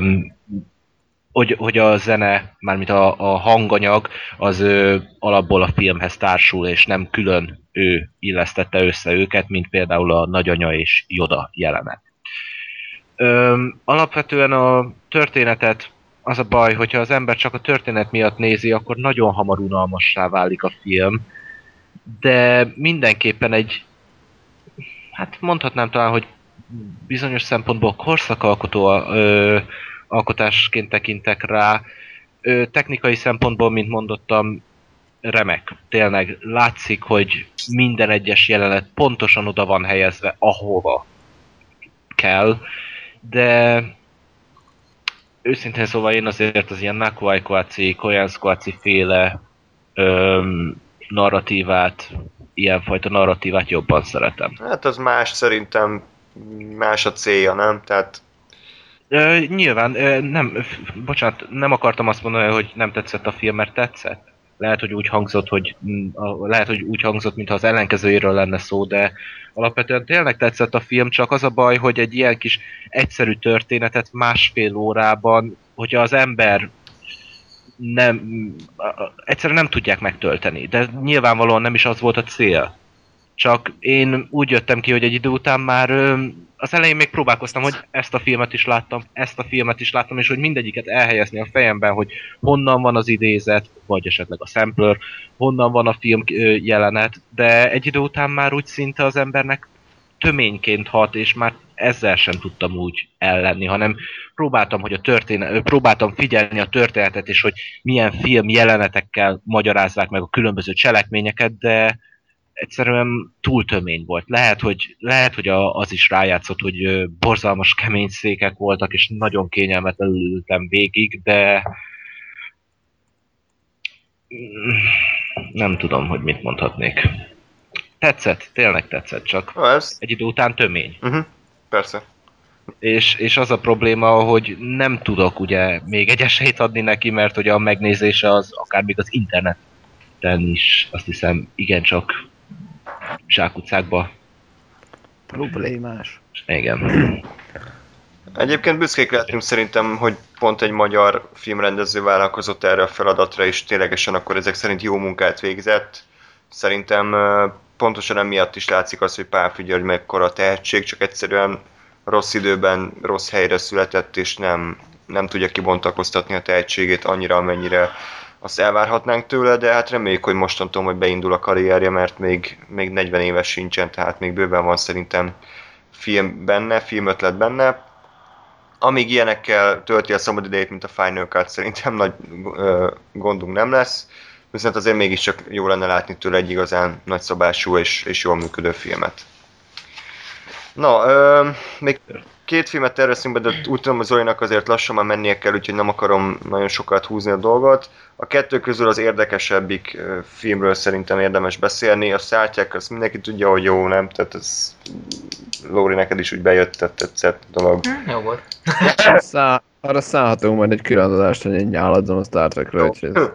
hogy, hogy a zene, mármint a, a hanganyag, az ö, alapból a filmhez társul, és nem külön ő illesztette össze őket, mint például a nagyanya és Joda jelenet. Öm, alapvetően a történetet az a baj, hogyha az ember csak a történet miatt nézi, akkor nagyon hamar unalmassá válik a film, de mindenképpen egy, hát mondhatnám talán, hogy bizonyos szempontból korszakalkotó ö, alkotásként tekintek rá. Ö, technikai szempontból, mint mondottam, remek. Tényleg látszik, hogy minden egyes jelenet pontosan oda van helyezve, ahova kell, de őszintén szóval én azért az ilyen Nakuai Koaci, Koyanszkoaci féle öm, narratívát, ilyenfajta narratívát jobban szeretem. Hát az más szerintem, más a célja, nem? Tehát Ö, nyilván, ö, nem, bocsánat, nem akartam azt mondani, hogy nem tetszett a film, mert tetszett. Lehet, hogy úgy hangzott, hogy mm, lehet, hogy úgy hangzott, mintha az ellenkezőjéről lenne szó, de alapvetően tényleg tetszett a film, csak az a baj, hogy egy ilyen kis egyszerű történetet másfél órában, hogyha az ember nem, egyszerűen nem tudják megtölteni, de nyilvánvalóan nem is az volt a cél. Csak én úgy jöttem ki, hogy egy idő után már ö, az elején még próbálkoztam, hogy ezt a filmet is láttam, ezt a filmet is láttam, és hogy mindegyiket elhelyezni a fejemben, hogy honnan van az idézet, vagy esetleg a sampler, honnan van a film ö, jelenet, de egy idő után már úgy szinte az embernek töményként hat, és már ezzel sem tudtam úgy ellenni, hanem próbáltam, hogy a történet, ö, próbáltam figyelni a történetet, és hogy milyen film jelenetekkel magyarázzák meg a különböző cselekményeket, de egyszerűen túl tömény volt. Lehet, hogy, lehet, hogy a, az is rájátszott, hogy borzalmas kemény székek voltak, és nagyon kényelmetlenül ültem végig, de Mm, nem tudom, hogy mit mondhatnék. Tetszett, tényleg tetszett, csak ez, egy idő után tömény. uh-huh, persze. És, és az a probléma, hogy nem tudok ugye még egy esélyt adni neki, mert hogy a megnézése az akár még az interneten is, azt hiszem, igencsak zsákutcákba. Problémás. Igen. Egyébként büszkék lehetünk szerintem, hogy pont egy magyar filmrendező vállalkozott erre a feladatra, és ténylegesen akkor ezek szerint jó munkát végzett. Szerintem pontosan emiatt is látszik az, hogy Pálfi György mekkora tehetség, csak egyszerűen rossz időben, rossz helyre született, és nem, nem tudja kibontakoztatni a tehetségét annyira, amennyire azt elvárhatnánk tőle, de hát reméljük, hogy mostantól majd beindul a karrierje, mert még, még 40 éves sincsen, tehát még bőven van szerintem film benne, filmötlet benne. Amíg ilyenekkel tölti a szabad idejét, mint a Final Cut, szerintem nagy ö, gondunk nem lesz. Viszont azért mégiscsak jó lenne látni tőle egy igazán nagyszabású és, és jól működő filmet. Na, ö, még két filmet terveztünk be, de úgy tudom, hogy Zolinak azért lassan már mennie kell, úgyhogy nem akarom nagyon sokat húzni a dolgot. A kettő közül az érdekesebbik filmről szerintem érdemes beszélni. A szártyák, azt mindenki tudja, hogy jó, nem? Tehát ez Lóri, neked is úgy bejött, tehát tetszett a dolog. Hm, jó volt. Szá, arra szállhatunk majd egy külön adást, hogy én nyáladzom a Star Trekről, úgyhogy ez,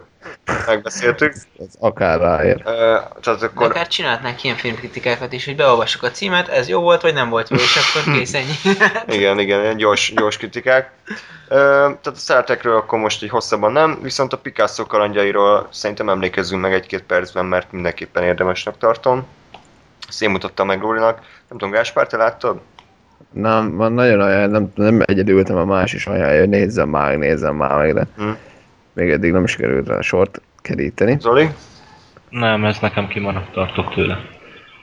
Megbeszéltük. ez akár ráér. Ö, tehát De akkor akár csinálhatnánk ilyen filmkritikákat is, hogy beolvassuk a címet, ez jó volt, vagy nem volt jó, és akkor kész ennyi. (laughs) Igen, igen, ilyen gyors, gyors kritikák. Tehát a Star Trekről akkor most így hosszabban nem, viszont a Picasso kalandjairól szerintem emlékezzünk meg egy-két percben, mert mindenképpen érdemesnek tartom. Ezt én mutattam meg Lórinak. Nem tudom, Gáspár, te láttad? Nem, van nagyon olyan, nem, nem egyedül ültem, a más is ajánlja, hogy nézzem már, nézzem már meg, de Hm. Még eddig nem sikerült rá sort keríteni. Zoli? Nem, ez nekem kimaradt, tartok tőle.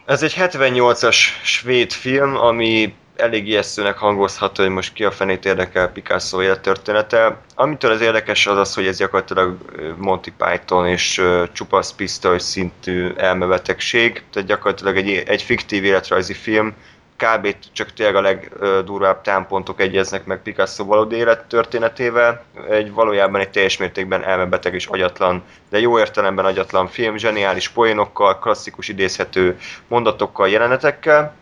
Ez egy 78-as svéd film, ami elég ijesztőnek hangozható, hogy most ki a fenét érdekel Picasso élettörténete. Amitől ez érdekes az az, hogy ez gyakorlatilag Monty Python és csupasz pisztoly szintű elmebetegség, tehát gyakorlatilag egy, egy fiktív életrajzi film, kb. csak tényleg a legdurvább támpontok egyeznek meg Picasso valódi élettörténetével. Egy valójában egy teljes mértékben elmebeteg és agyatlan, de jó értelemben agyatlan film, zseniális poénokkal, klasszikus idézhető mondatokkal, jelenetekkel.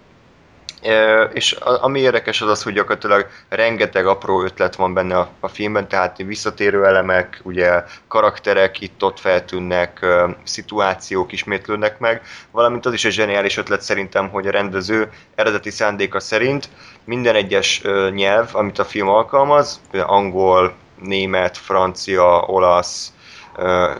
És ami érdekes az az, hogy gyakorlatilag rengeteg apró ötlet van benne a, a filmben, tehát visszatérő elemek, ugye karakterek itt-ott feltűnnek, szituációk ismétlődnek meg, valamint az is egy zseniális ötlet szerintem, hogy a rendező eredeti szándéka szerint minden egyes nyelv, amit a film alkalmaz, angol, német, francia, olasz,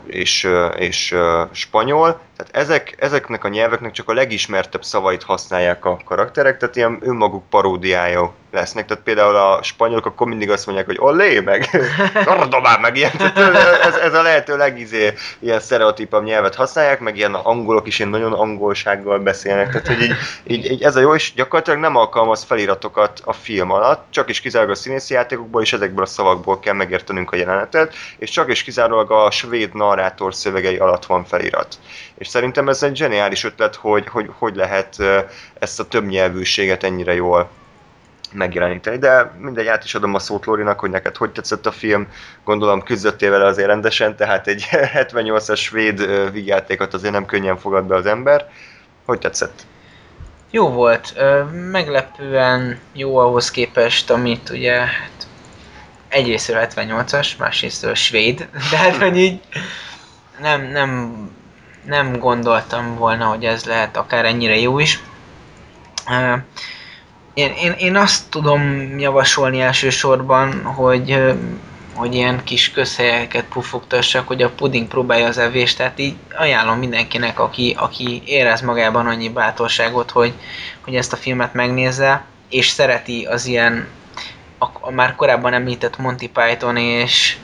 és, és spanyol. Tehát ezek, ezeknek a nyelveknek csak a legismertebb szavait használják a karakterek, tehát ilyen önmaguk paródiája lesznek. Tehát például a spanyolok akkor mindig azt mondják, hogy olé, meg (laughs) Cordobán, meg ilyen. Tehát ez, ez a lehető legizé ilyen sztereotípabb nyelvet használják, meg ilyen angolok is ilyen nagyon angolsággal beszélnek. Tehát, hogy így, így, így, ez a jó, és gyakorlatilag nem alkalmaz feliratokat a film alatt, csak is kizárólag a színészi játékokból és ezekből a szavakból kell megértenünk a jelenetet, és csak is kizárólag a svéd narrátor szövegei alatt van felirat. És szerintem ez egy zseniális ötlet, hogy hogy, hogy lehet ezt a többnyelvűséget ennyire jól megjeleníteni, de mindegy, át is adom a szót Lórinak, hogy neked hogy tetszett a film, gondolom küzdöttél vele azért rendesen, tehát egy (laughs) 78-as svéd ö, vígjátékot azért nem könnyen fogad be az ember. Hogy tetszett? Jó volt, meglepően jó ahhoz képest, amit ugye hát egyrésztről 78-as, másrésztről svéd, (laughs) de hát hogy így nem, nem, nem gondoltam volna, hogy ez lehet akár ennyire jó is. Én, én, én azt tudom javasolni elsősorban, hogy, hogy ilyen kis közhelyeket pufogtassak, hogy a puding próbálja az evést, tehát így ajánlom mindenkinek, aki, aki érez magában annyi bátorságot, hogy, hogy ezt a filmet megnézze, és szereti az ilyen a, a már korábban említett Monty Python és,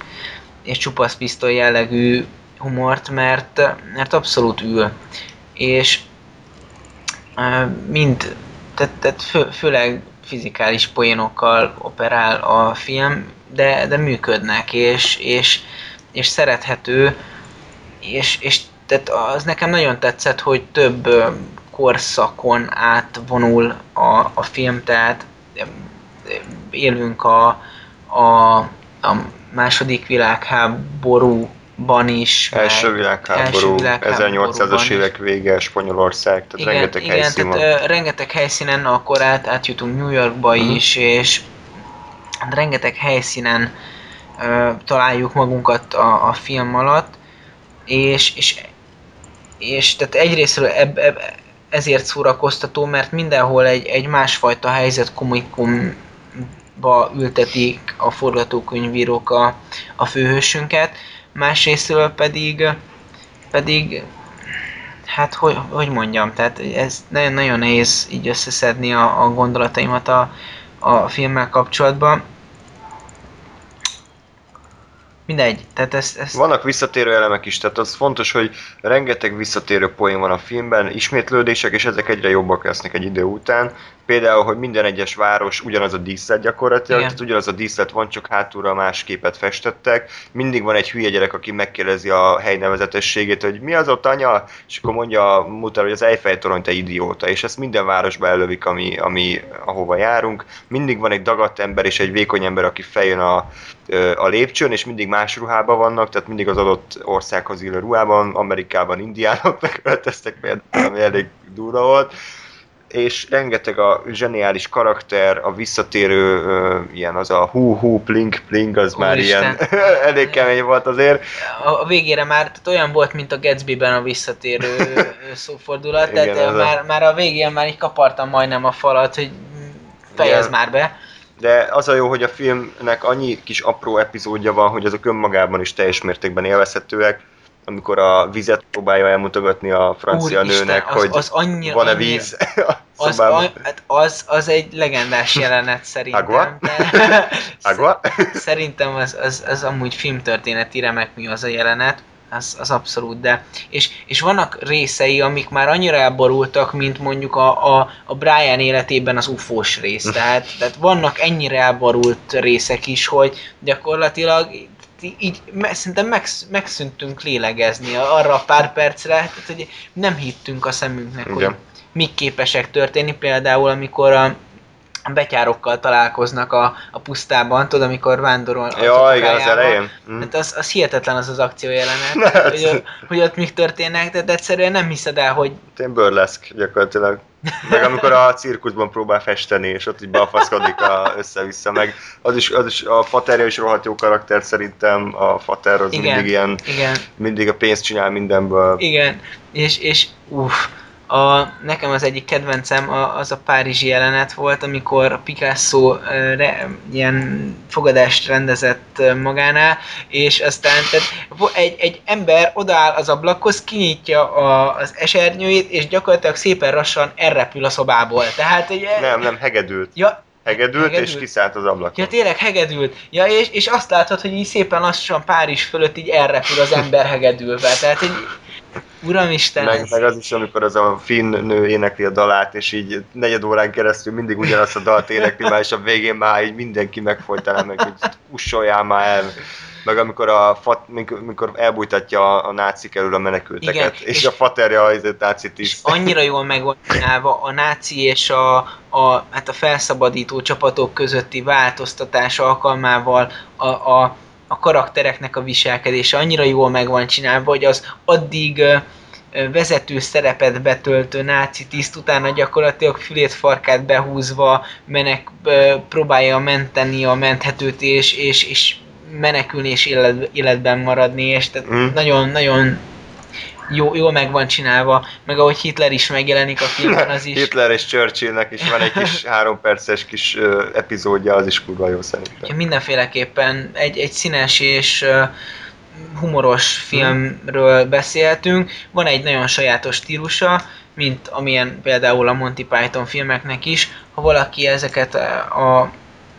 és csupasz pisztoly jellegű humort, mert, mert abszolút ül. És mind, tehát, tehát fő, főleg fizikális poénokkal operál a film, de, de működnek, és, és, és szerethető, és, és tehát az nekem nagyon tetszett, hogy több korszakon átvonul a, a film, tehát élünk a, a, a második világháborúban is. Első világháború, első világháborúban 1800-as is. évek vége, Spanyolország, tehát igen, rengeteg igen, helyszín tehát van. ö, rengeteg helyszínen akkor át, átjutunk New Yorkba Mhm. is, és hát rengeteg helyszínen ö, találjuk magunkat a, a film alatt, és, és, és tehát egyrésztről eb, eb, ezért szórakoztató, mert mindenhol egy, egy másfajta helyzet komikumba ültetik a forgatókönyvírók a, a főhősünket, másrésztről pedig pedig hát hogy, hogy mondjam, tehát ez nagyon, nagyon nehéz így összeszedni a, a gondolataimat a, a filmmel kapcsolatban. Mindegy, tehát ezt, ezt Vannak visszatérő elemek is, tehát az fontos, hogy rengeteg visszatérő poén van a filmben, ismétlődések, és ezek egyre jobbak lesznek egy idő után. Például, hogy minden egyes város ugyanaz a díszlet gyakorlatilag, Igen. tehát ugyanaz a díszlet van, csak hátulra más képet festettek. Mindig van egy hülye gyerek, aki megkérdezi a hely nevezetességét, hogy mi az ott anya, és akkor mondja, mutat, hogy az Eiffel torony, te idióta, és ezt minden városba elővik, ami, ami, ahova járunk. Mindig van egy dagadt ember és egy vékony ember, aki feljön a, a lépcsőn, és mindig más ruhában vannak, tehát mindig az adott országhoz illő ruhában, Amerikában indiánok öltöztek (laughs) például, ami elég durva volt, és rengeteg a zseniális karakter, a visszatérő ö, ilyen az a hú hú plink plink, az már Úristen. ilyen (laughs) elég kemény volt azért. a, a végére már tehát olyan volt, mint a Gatsby-ben a visszatérő (laughs) szófordulat, Igen, tehát ö, a- már, már a végén már így kapartam majdnem a falat, hogy fejezd Igen. már be. De az a jó, hogy a filmnek annyi kis apró epizódja van, hogy azok önmagában is teljes mértékben élvezhetőek, amikor a vizet próbálja elmutogatni a francia Úristen, nőnek, az- hogy az annyira- van-e annyira- víz (laughs) a Az, a, hát az, az egy legendás jelenet szerintem. Agua? De, (laughs) Agua? (laughs) Szerintem az, az, az amúgy filmtörténeti remek mi az a jelenet, az, az abszolút, de és, és vannak részei, amik már annyira elborultak, mint mondjuk a, a, a Brian életében az ufós rész, tehát, tehát vannak ennyire elborult részek is, hogy gyakorlatilag így me, szerintem megsz, megszűntünk lélegezni arra a pár percre, tehát hogy nem hittünk a szemünknek, hogy Igen. mik képesek történni, például amikor a a betyárokkal találkoznak a, a pusztában, tudod, amikor vándorol Ja, igen, az elején. Hm. Hát az, az hihetetlen az az akció jelenet, Hát. (laughs) hogy, hogy ott mik történnek, de, de egyszerűen nem hiszed el, hogy Én burleszk gyakorlatilag. Meg amikor a cirkuszban próbál festeni, és ott így balfaszkodik a, össze-vissza, meg az is, az is a faterja is rohadt jó karakter szerintem, a fater az Igen. mindig ilyen, igen, mindig a pénzt csinál mindenből. igen, és, és uff, a, nekem az egyik kedvencem a, az a párizsi jelenet volt, amikor a Picasso re, ilyen fogadást rendezett magánál, és aztán tehát, egy, egy ember odaáll az ablakhoz, kinyitja a, az esernyőjét, és gyakorlatilag szépen lassan elrepül a szobából. Tehát, egy, Nem, nem, hegedült. Ja, Hegedült, Hegedült? és kiszállt az ablakon. Ja, tényleg hegedült. Ja, és, és azt látod, hogy így szépen lassan Párizs fölött így elrepül az ember hegedülve. Tehát, hogy Uramisten, Meg, meg az is, amikor az a finn nő énekli a dalát, és így negyed órán keresztül mindig ugyanazt a dalt énekli már, és a végén már így mindenki megfolytaná meg, hogy ussoljál már el. Meg amikor, a fat, mikor, mikor elbújtatja a, a nácik elől a menekülteket, Igen, és, és- a faterja az egy náci és tiszt. annyira jól meg van csinálva a náci és a, a, hát a felszabadító csapatok közötti változtatás alkalmával a, a, a karaktereknek a viselkedése annyira jól meg van csinálva, hogy az addig vezető szerepet betöltő náci tiszt utána gyakorlatilag fülét farkát behúzva menek, próbálja menteni a menthetőt és, és, és menekülni és élet, életben maradni, és tehát Mm. nagyon, nagyon jó, jól meg van csinálva, meg ahogy Hitler is megjelenik a filmben, (laughs) az is. Hitler és Churchillnek is van egy kis (laughs) három perces kis ö, epizódja, az is kurva jó szerintem. Ja, mindenféleképpen egy, egy színes és ö, humoros filmről beszéltünk. Van egy nagyon sajátos stílusa, mint amilyen például a Monty Python filmeknek is. Ha valaki ezeket a,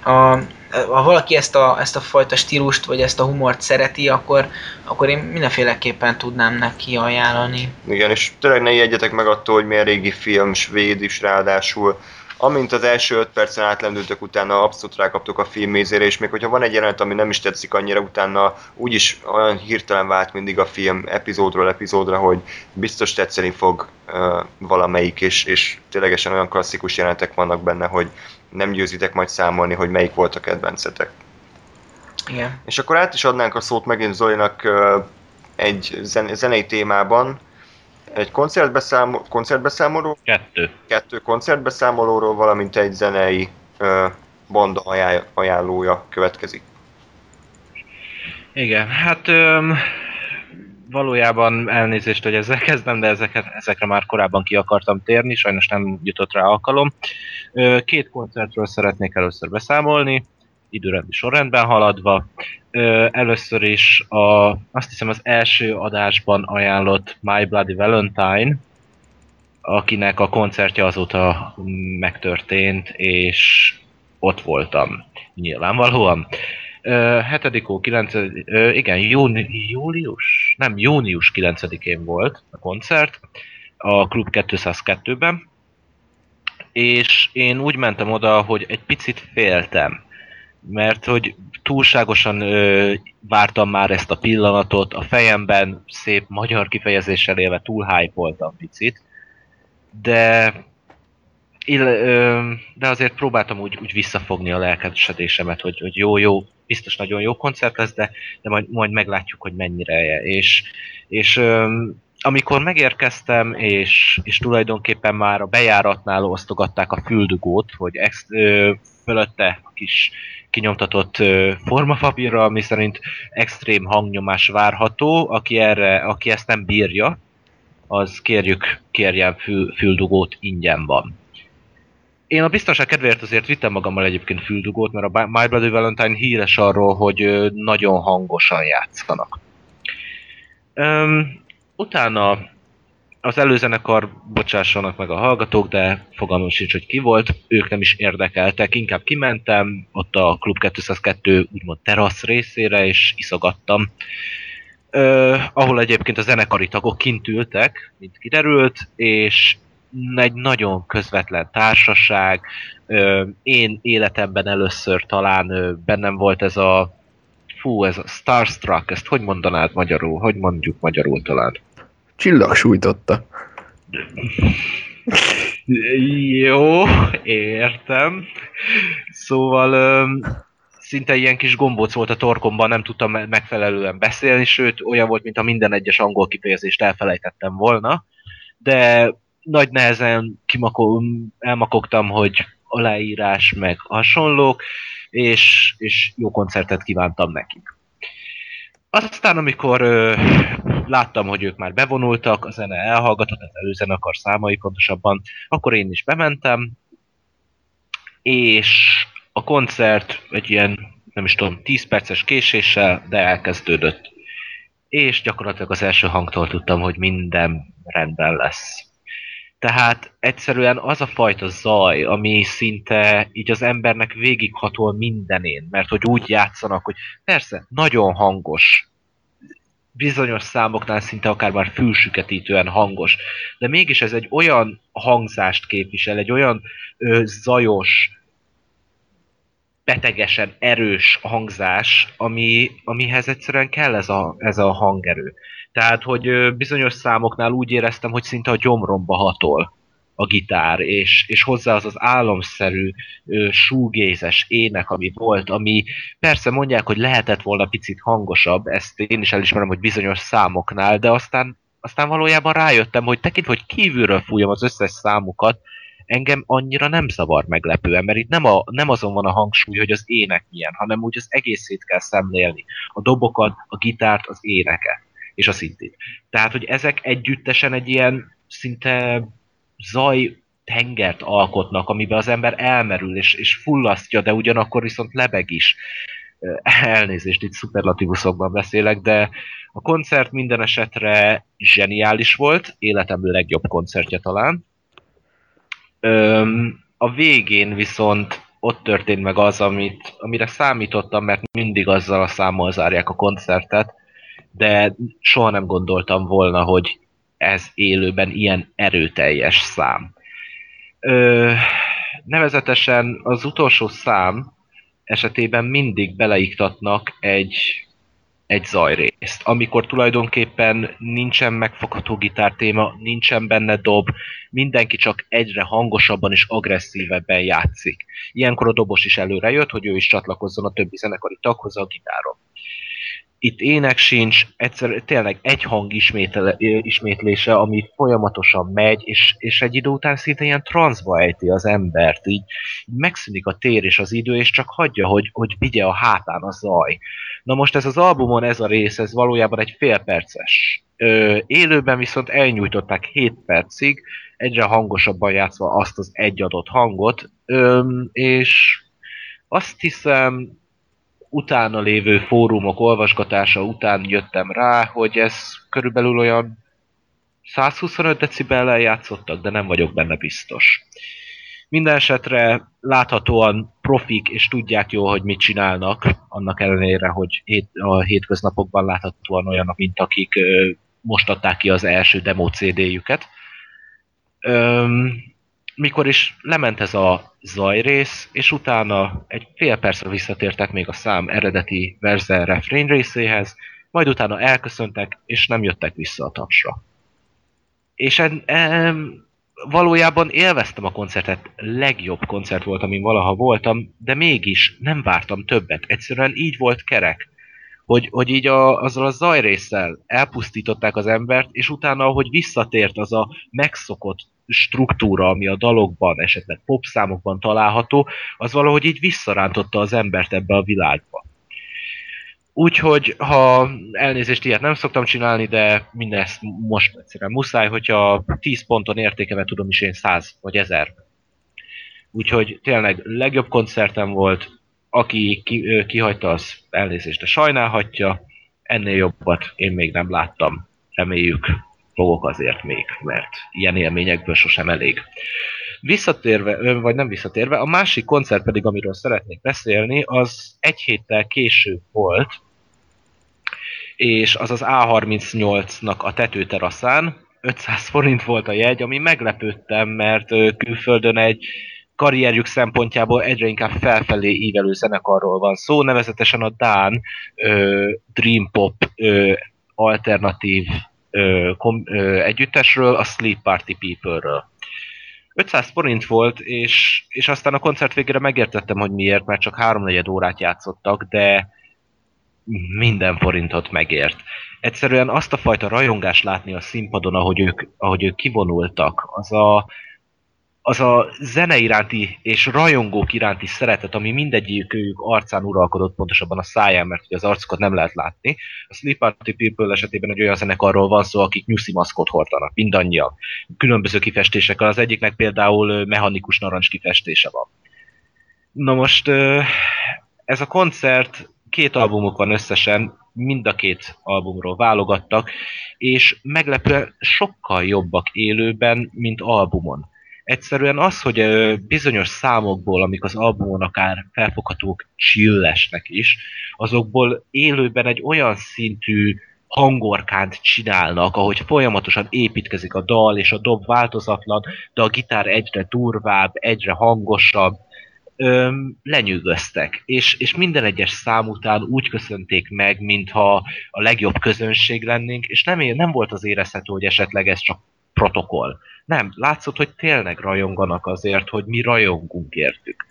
a, a ha valaki ezt a, ezt a fajta stílust, vagy ezt a humort szereti, akkor, akkor én mindenféleképpen tudnám neki ajánlani. Igen, és tényleg ne ijedjetek meg attól, hogy milyen régi film, svéd is ráadásul. Amint az első öt percen átlendültök, utána abszolút rákaptok a filmmézére, és még hogyha van egy jelenet, ami nem is tetszik annyira, utána úgyis olyan hirtelen vált mindig a film epizódról epizódra, hogy biztos tetszeni fog uh, valamelyik, és, és ténylegesen olyan klasszikus jelenetek vannak benne, hogy nem győzitek majd számolni, hogy melyik volt a kedvencetek. Igen. És akkor át is adnánk a szót megint Zolinak egy zen- zenei témában, egy koncertbeszámoló, koncertbeszámoló, Kettő. kettő koncertbeszámolóról, valamint egy zenei ö, banda ajánl- ajánlója következik. Igen, hát öm, valójában elnézést, hogy ezzel kezdem, de ezeket, ezekre már korábban ki akartam térni, sajnos nem jutott rá alkalom. Két koncertről szeretnék először beszámolni. időrendi sorrendben haladva. Először is a, azt hiszem az első adásban ajánlott My Bloody Valentine, akinek a koncertje azóta megtörtént, és ott voltam nyilvánvalóan. Ö, 7. hó 9. Ö, igen, júni, július? Nem, június 9-én volt a koncert a Klub 202-ben, és én úgy mentem oda, hogy egy picit féltem, mert hogy túlságosan ö, vártam már ezt a pillanatot, a fejemben szép magyar kifejezéssel élve túl hype picit, de ill, ö, de azért próbáltam úgy, úgy visszafogni a lelkesedésemet, hogy, hogy jó, jó, biztos nagyon jó koncert lesz, de, de majd, majd meglátjuk, hogy mennyire. És, és amikor megérkeztem, és, és tulajdonképpen már a bejáratnál osztogatták a füldugót, hogy ex, ö, fölötte a kis kinyomtatott ö, formafapírra, ami szerint extrém hangnyomás várható, aki, erre, aki ezt nem bírja, az kérjük, kérjen fül, füldugót, ingyen van. Én a biztonság kedvéért azért vittem magammal egyébként füldugót, mert a My Bloody Valentine híres arról, hogy nagyon hangosan játszanak. Üm, utána az előzenekar, bocsássanak meg a hallgatók, de fogalmam sincs, hogy ki volt, ők nem is érdekeltek, inkább kimentem ott a Klub 202 úgymond terasz részére, és iszogattam. Ö, ahol egyébként a zenekari tagok kint ültek, mint kiderült, és egy nagyon közvetlen társaság. Én életemben először talán bennem volt ez a fú, ez a Starstruck, ezt hogy mondanád magyarul? Hogy mondjuk magyarul talán? Csillag sújtotta. Jó, értem. Szóval szinte ilyen kis gombóc volt a torkomban, nem tudtam megfelelően beszélni, sőt olyan volt, mint a minden egyes angol kifejezést elfelejtettem volna, de nagy nehezen kimako- elmakogtam, hogy aláírás, meg hasonlók, és, és jó koncertet kívántam nekik. Aztán, amikor ö, láttam, hogy ők már bevonultak, a zene elhallgatott, az előzenekar számai pontosabban, akkor én is bementem, és a koncert egy ilyen, nem is tudom, 10 perces késéssel, de elkezdődött. És gyakorlatilag az első hangtól tudtam, hogy minden rendben lesz. Tehát egyszerűen az a fajta zaj, ami szinte így az embernek végighatol mindenén, mert hogy úgy játszanak, hogy persze, nagyon hangos, bizonyos számoknál szinte akár már fülsüketítően hangos, de mégis ez egy olyan hangzást képvisel, egy olyan ö, zajos, betegesen erős hangzás, ami, amihez egyszerűen kell ez a, ez a hangerő. Tehát, hogy bizonyos számoknál úgy éreztem, hogy szinte a gyomromba hatol a gitár, és, és hozzá az az álomszerű súgézes ének, ami volt, ami persze mondják, hogy lehetett volna picit hangosabb, ezt én is elismerem, hogy bizonyos számoknál, de aztán, aztán valójában rájöttem, hogy tekint, hogy kívülről fújom az összes számukat, engem annyira nem zavar meglepően, mert itt nem, a, nem azon van a hangsúly, hogy az ének milyen, hanem úgy az egészét kell szemlélni. A dobokat, a gitárt, az éneket és a szintét. Tehát, hogy ezek együttesen egy ilyen szinte zaj tengert alkotnak, amiben az ember elmerül és, és fullasztja, de ugyanakkor viszont lebeg is. Elnézést, itt szuperlatívuszokban beszélek, de a koncert minden esetre zseniális volt, életem legjobb koncertje talán. Öm, a végén viszont ott történt meg az, amit, amire számítottam, mert mindig azzal a számmal zárják a koncertet, de soha nem gondoltam volna, hogy ez élőben ilyen erőteljes szám. Ö, nevezetesen az utolsó szám esetében mindig beleiktatnak egy, egy zajrészt, amikor tulajdonképpen nincsen megfogható gitártéma, nincsen benne dob, mindenki csak egyre hangosabban és agresszívebben játszik. Ilyenkor a dobos is előre jött, hogy ő is csatlakozzon a többi zenekari taghoz a gitáron itt ének sincs, egyszer tényleg egy hang ismétle, ismétlése, ami folyamatosan megy, és, és egy idő után szinte ilyen transzba ejti az embert, így, megszűnik a tér és az idő, és csak hagyja, hogy, hogy vigye a hátán a zaj. Na most ez az albumon, ez a rész, ez valójában egy fél perces. Ö, élőben viszont elnyújtották 7 percig, egyre hangosabban játszva azt az egy adott hangot, ö, és Azt hiszem, utána lévő fórumok olvasgatása után jöttem rá, hogy ez körülbelül olyan 125 decibellel játszottak, de nem vagyok benne biztos. Minden esetre láthatóan profik, és tudják jól, hogy mit csinálnak, annak ellenére, hogy a hétköznapokban láthatóan olyanok, mint akik ö, most adták ki az első demo CD-jüket. Mikor is lement ez a zajrész, és utána egy fél percre visszatértek még a szám eredeti verze refrain részéhez, majd utána elköszöntek, és nem jöttek vissza a tapsra. És en, en, valójában élveztem a koncertet, legjobb koncert volt, amin valaha voltam, de mégis nem vártam többet. Egyszerűen így volt kerek. Hogy, hogy így a, azzal a zajrészsel elpusztították az embert, és utána, ahogy visszatért az a megszokott struktúra, ami a dalokban, esetleg popszámokban található, az valahogy így visszarántotta az embert ebbe a világba. Úgyhogy, ha elnézést ilyet nem szoktam csinálni, de mindezt most egyszerűen muszáj, hogyha 10 ponton értékemet tudom is én 100 vagy 1000. Úgyhogy tényleg legjobb koncertem volt, aki ki, kihagyta, az elnézést, de sajnálhatja. Ennél jobbat én még nem láttam. Reméljük, fogok azért még, mert ilyen élményekből sosem elég. Visszatérve, vagy nem visszatérve, a másik koncert pedig, amiről szeretnék beszélni, az egy héttel később volt, és az az A38-nak a tetőteraszán, 500 forint volt a jegy, ami meglepődtem, mert külföldön egy karrierjük szempontjából egyre inkább felfelé ívelő zenekarról van szó, nevezetesen a Dán ö, Dream Pop ö, alternatív ö, kom, ö, együttesről, a Sleep Party People-ről. 500 forint volt, és, és aztán a koncert végére megértettem, hogy miért, mert csak háromnegyed órát játszottak, de minden forintot megért. Egyszerűen azt a fajta rajongást látni a színpadon, ahogy ők, ahogy ők kivonultak, az a, az a zene iránti és rajongók iránti szeretet, ami mindegyik ők arcán uralkodott, pontosabban a száján, mert az arcukat nem lehet látni. A Sleep Party People esetében egy olyan zenekarról van szó, akik nyuszi maszkot hordanak, mindannyian. Különböző kifestésekkel, az egyiknek például mechanikus narancs kifestése van. Na most ez a koncert, két albumuk van összesen, mind a két albumról válogattak, és meglepően sokkal jobbak élőben, mint albumon egyszerűen az, hogy bizonyos számokból, amik az albumon akár felfoghatók chillesnek is, azokból élőben egy olyan szintű hangorkánt csinálnak, ahogy folyamatosan építkezik a dal, és a dob változatlan, de a gitár egyre durvább, egyre hangosabb, öm, lenyűgöztek, és, és minden egyes szám után úgy köszönték meg, mintha a legjobb közönség lennénk, és nem, é- nem volt az érezhető, hogy esetleg ez csak protokoll. Nem, látszott, hogy tényleg rajonganak azért, hogy mi rajongunk értük.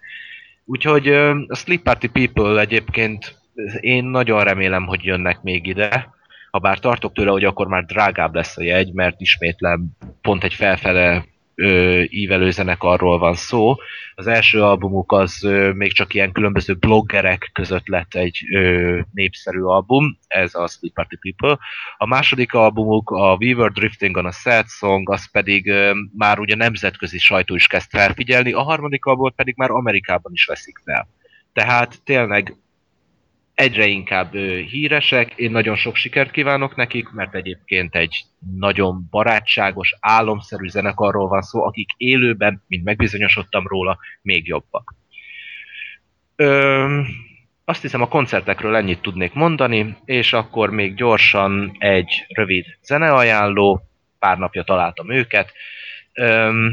Úgyhogy a Sleep Party People egyébként én nagyon remélem, hogy jönnek még ide, ha bár tartok tőle, hogy akkor már drágább lesz a jegy, mert ismétlem pont egy felfele ö, ívelő zenekarról van szó. Az első albumuk az ö, még csak ilyen különböző bloggerek között lett egy ö, népszerű album, ez a Sleep Party People. A második albumuk, a We Were Drifting on a Sad Song, az pedig ö, már ugye nemzetközi sajtó is kezd felfigyelni, a harmadik albumot pedig már Amerikában is veszik fel. Tehát tényleg egyre inkább ö, híresek, én nagyon sok sikert kívánok nekik, mert egyébként egy nagyon barátságos, álomszerű zenekarról van szó, akik élőben, mint megbizonyosodtam róla, még jobbak. Ö, azt hiszem a koncertekről ennyit tudnék mondani, és akkor még gyorsan egy rövid zeneajánló, pár napja találtam őket. Öm,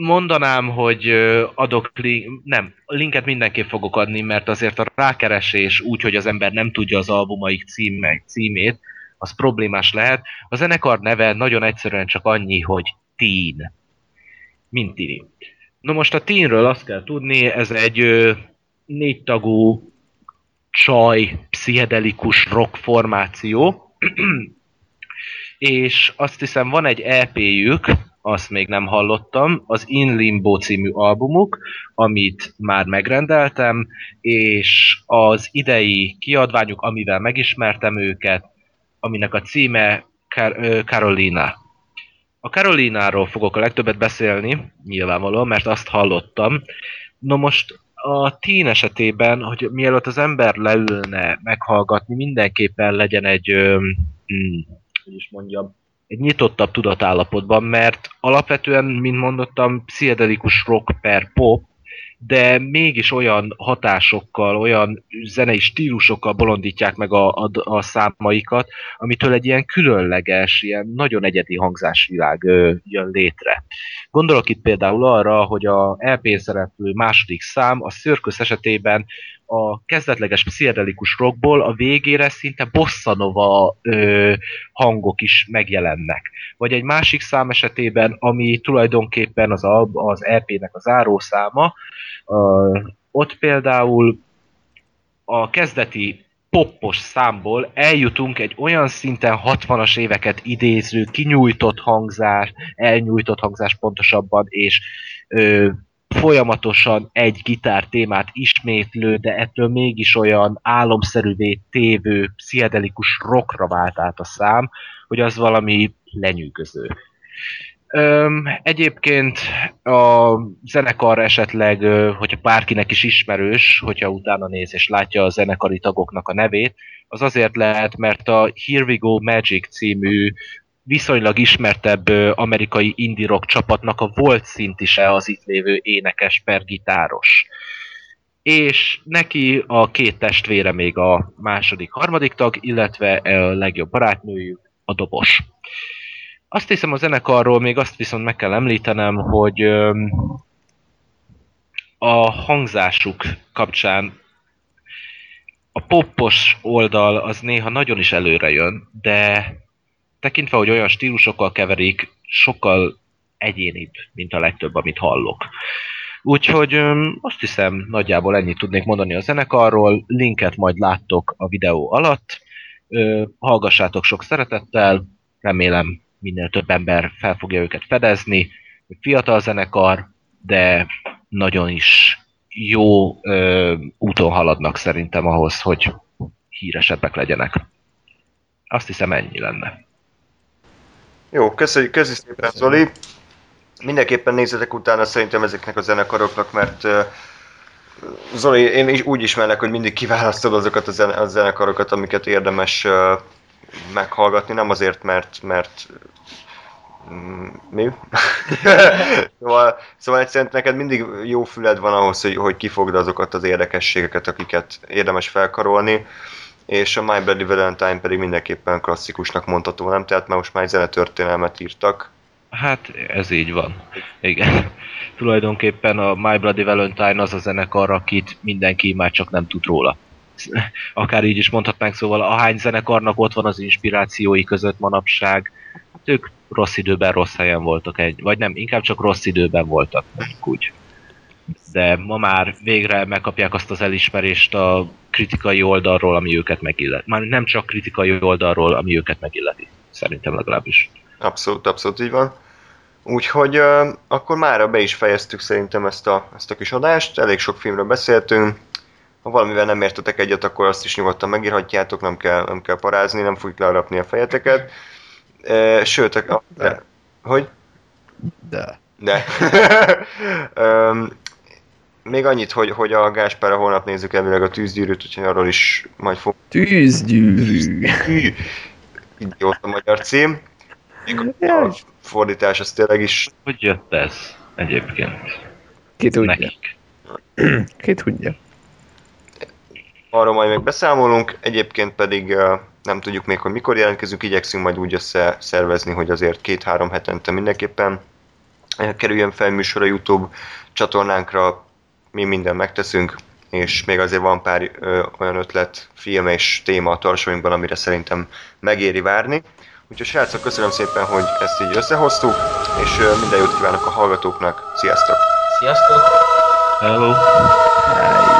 mondanám, hogy adok link, nem, linket mindenképp fogok adni, mert azért a rákeresés úgy, hogy az ember nem tudja az albumaik címe, címét, az problémás lehet. A zenekar neve nagyon egyszerűen csak annyi, hogy Teen. Mint Tini. Na most a Teenről azt kell tudni, ez egy ö, négytagú csaj, pszichedelikus rock formáció, (clears throat) és azt hiszem van egy EP-jük, azt még nem hallottam, az In Limbo című albumuk, amit már megrendeltem, és az idei kiadványuk, amivel megismertem őket, aminek a címe ö, Carolina. A Carolináról fogok a legtöbbet beszélni, nyilvánvalóan, mert azt hallottam, No most a teen esetében, hogy mielőtt az ember leülne meghallgatni, mindenképpen legyen egy, ö, hm, hogy is mondjam, egy nyitottabb tudatállapotban, mert alapvetően, mint mondottam, pszichedelikus rock per pop, de mégis olyan hatásokkal, olyan zenei stílusokkal bolondítják meg a, a, a számaikat, amitől egy ilyen különleges, ilyen nagyon egyedi hangzásvilág ö, jön létre. Gondolok itt például arra, hogy a LP szereplő második szám a Circus esetében a kezdetleges pszichedelikus rockból a végére szinte bossanova ö, hangok is megjelennek. Vagy egy másik szám esetében, ami tulajdonképpen az, a, az EP-nek az zárószáma, ö, ott például a kezdeti poppos számból eljutunk egy olyan szinten 60-as éveket idéző, kinyújtott hangzás, elnyújtott hangzás pontosabban, és ö, folyamatosan egy gitár témát ismétlő, de ettől mégis olyan álomszerűvé tévő, pszichedelikus rockra vált át a szám, hogy az valami lenyűgöző. Öm, egyébként a zenekar esetleg, hogyha bárkinek is ismerős, hogyha utána néz és látja a zenekari tagoknak a nevét, az azért lehet, mert a Here We Go Magic című viszonylag ismertebb amerikai indie rock csapatnak a volt szintise az itt lévő énekes per gitáros. És neki a két testvére még a második, harmadik tag, illetve a legjobb barátnőjük, a dobos. Azt hiszem a zenekarról még azt viszont meg kell említenem, hogy a hangzásuk kapcsán a poppos oldal az néha nagyon is előre jön, de tekintve, hogy olyan stílusokkal keverik, sokkal egyénibb, mint a legtöbb, amit hallok. Úgyhogy öm, azt hiszem, nagyjából ennyit tudnék mondani a zenekarról, linket majd láttok a videó alatt, hallgassátok sok szeretettel, remélem minél több ember fel fogja őket fedezni, fiatal zenekar, de nagyon is jó ö, úton haladnak szerintem ahhoz, hogy híresebbek legyenek. Azt hiszem ennyi lenne. Jó, köszönjük, köszönjük szépen Zoli. Mindenképpen nézzetek utána szerintem ezeknek a zenekaroknak, mert uh, Zoli, én is úgy ismerlek, hogy mindig kiválasztod azokat a, zene, a zenekarokat, amiket érdemes uh, meghallgatni, nem azért, mert, mert mm, mi? (laughs) szóval, szóval egyszerűen neked mindig jó füled van ahhoz, hogy, hogy kifogd azokat az érdekességeket, akiket érdemes felkarolni és a My Bloody Valentine pedig mindenképpen klasszikusnak mondható, nem? Tehát már most már egy zenetörténelmet írtak. Hát ez így van. Igen. (laughs) Tulajdonképpen a My Bloody Valentine az a zenekar, akit mindenki már csak nem tud róla. (laughs) Akár így is mondhatnánk, szóval ahány zenekarnak ott van az inspirációi között manapság, ők rossz időben, rossz helyen voltak egy, vagy nem, inkább csak rossz időben voltak, úgy de ma már végre megkapják azt az elismerést a kritikai oldalról, ami őket megillet. Már nem csak kritikai oldalról, ami őket megilleti. Szerintem legalábbis. Abszolút, abszolút így van. Úgyhogy uh, akkor mára be is fejeztük szerintem ezt a, ezt a kis adást, elég sok filmről beszéltünk. Ha valamivel nem értetek egyet, akkor azt is nyugodtan megírhatjátok, nem kell, nem kell parázni, nem fogjuk learapni a fejeteket. Uh, sőt, a, de. hogy? De. De. (laughs) um, még annyit, hogy, hogy a Gáspára holnap nézzük elvileg a tűzgyűrűt, úgyhogy arról is majd fog... Tűzgyűrű. Idiót a magyar cím. A fordítás az tényleg is... Hogy jött ez egyébként? Ki tudja. Nekik. (clears throat) Ki tudja. Arról majd még beszámolunk, egyébként pedig nem tudjuk még, hogy mikor jelentkezünk, igyekszünk majd úgy összeszervezni, hogy azért két-három hetente mindenképpen kerüljön fel műsor a YouTube csatornánkra, mi minden megteszünk, és még azért van pár ö, olyan ötlet, film és téma a tarsóinkban, amire szerintem megéri várni. Úgyhogy srácok, köszönöm szépen, hogy ezt így összehoztuk, és ö, minden jót kívánok a hallgatóknak. Sziasztok! Sziasztok! Hello! Hey.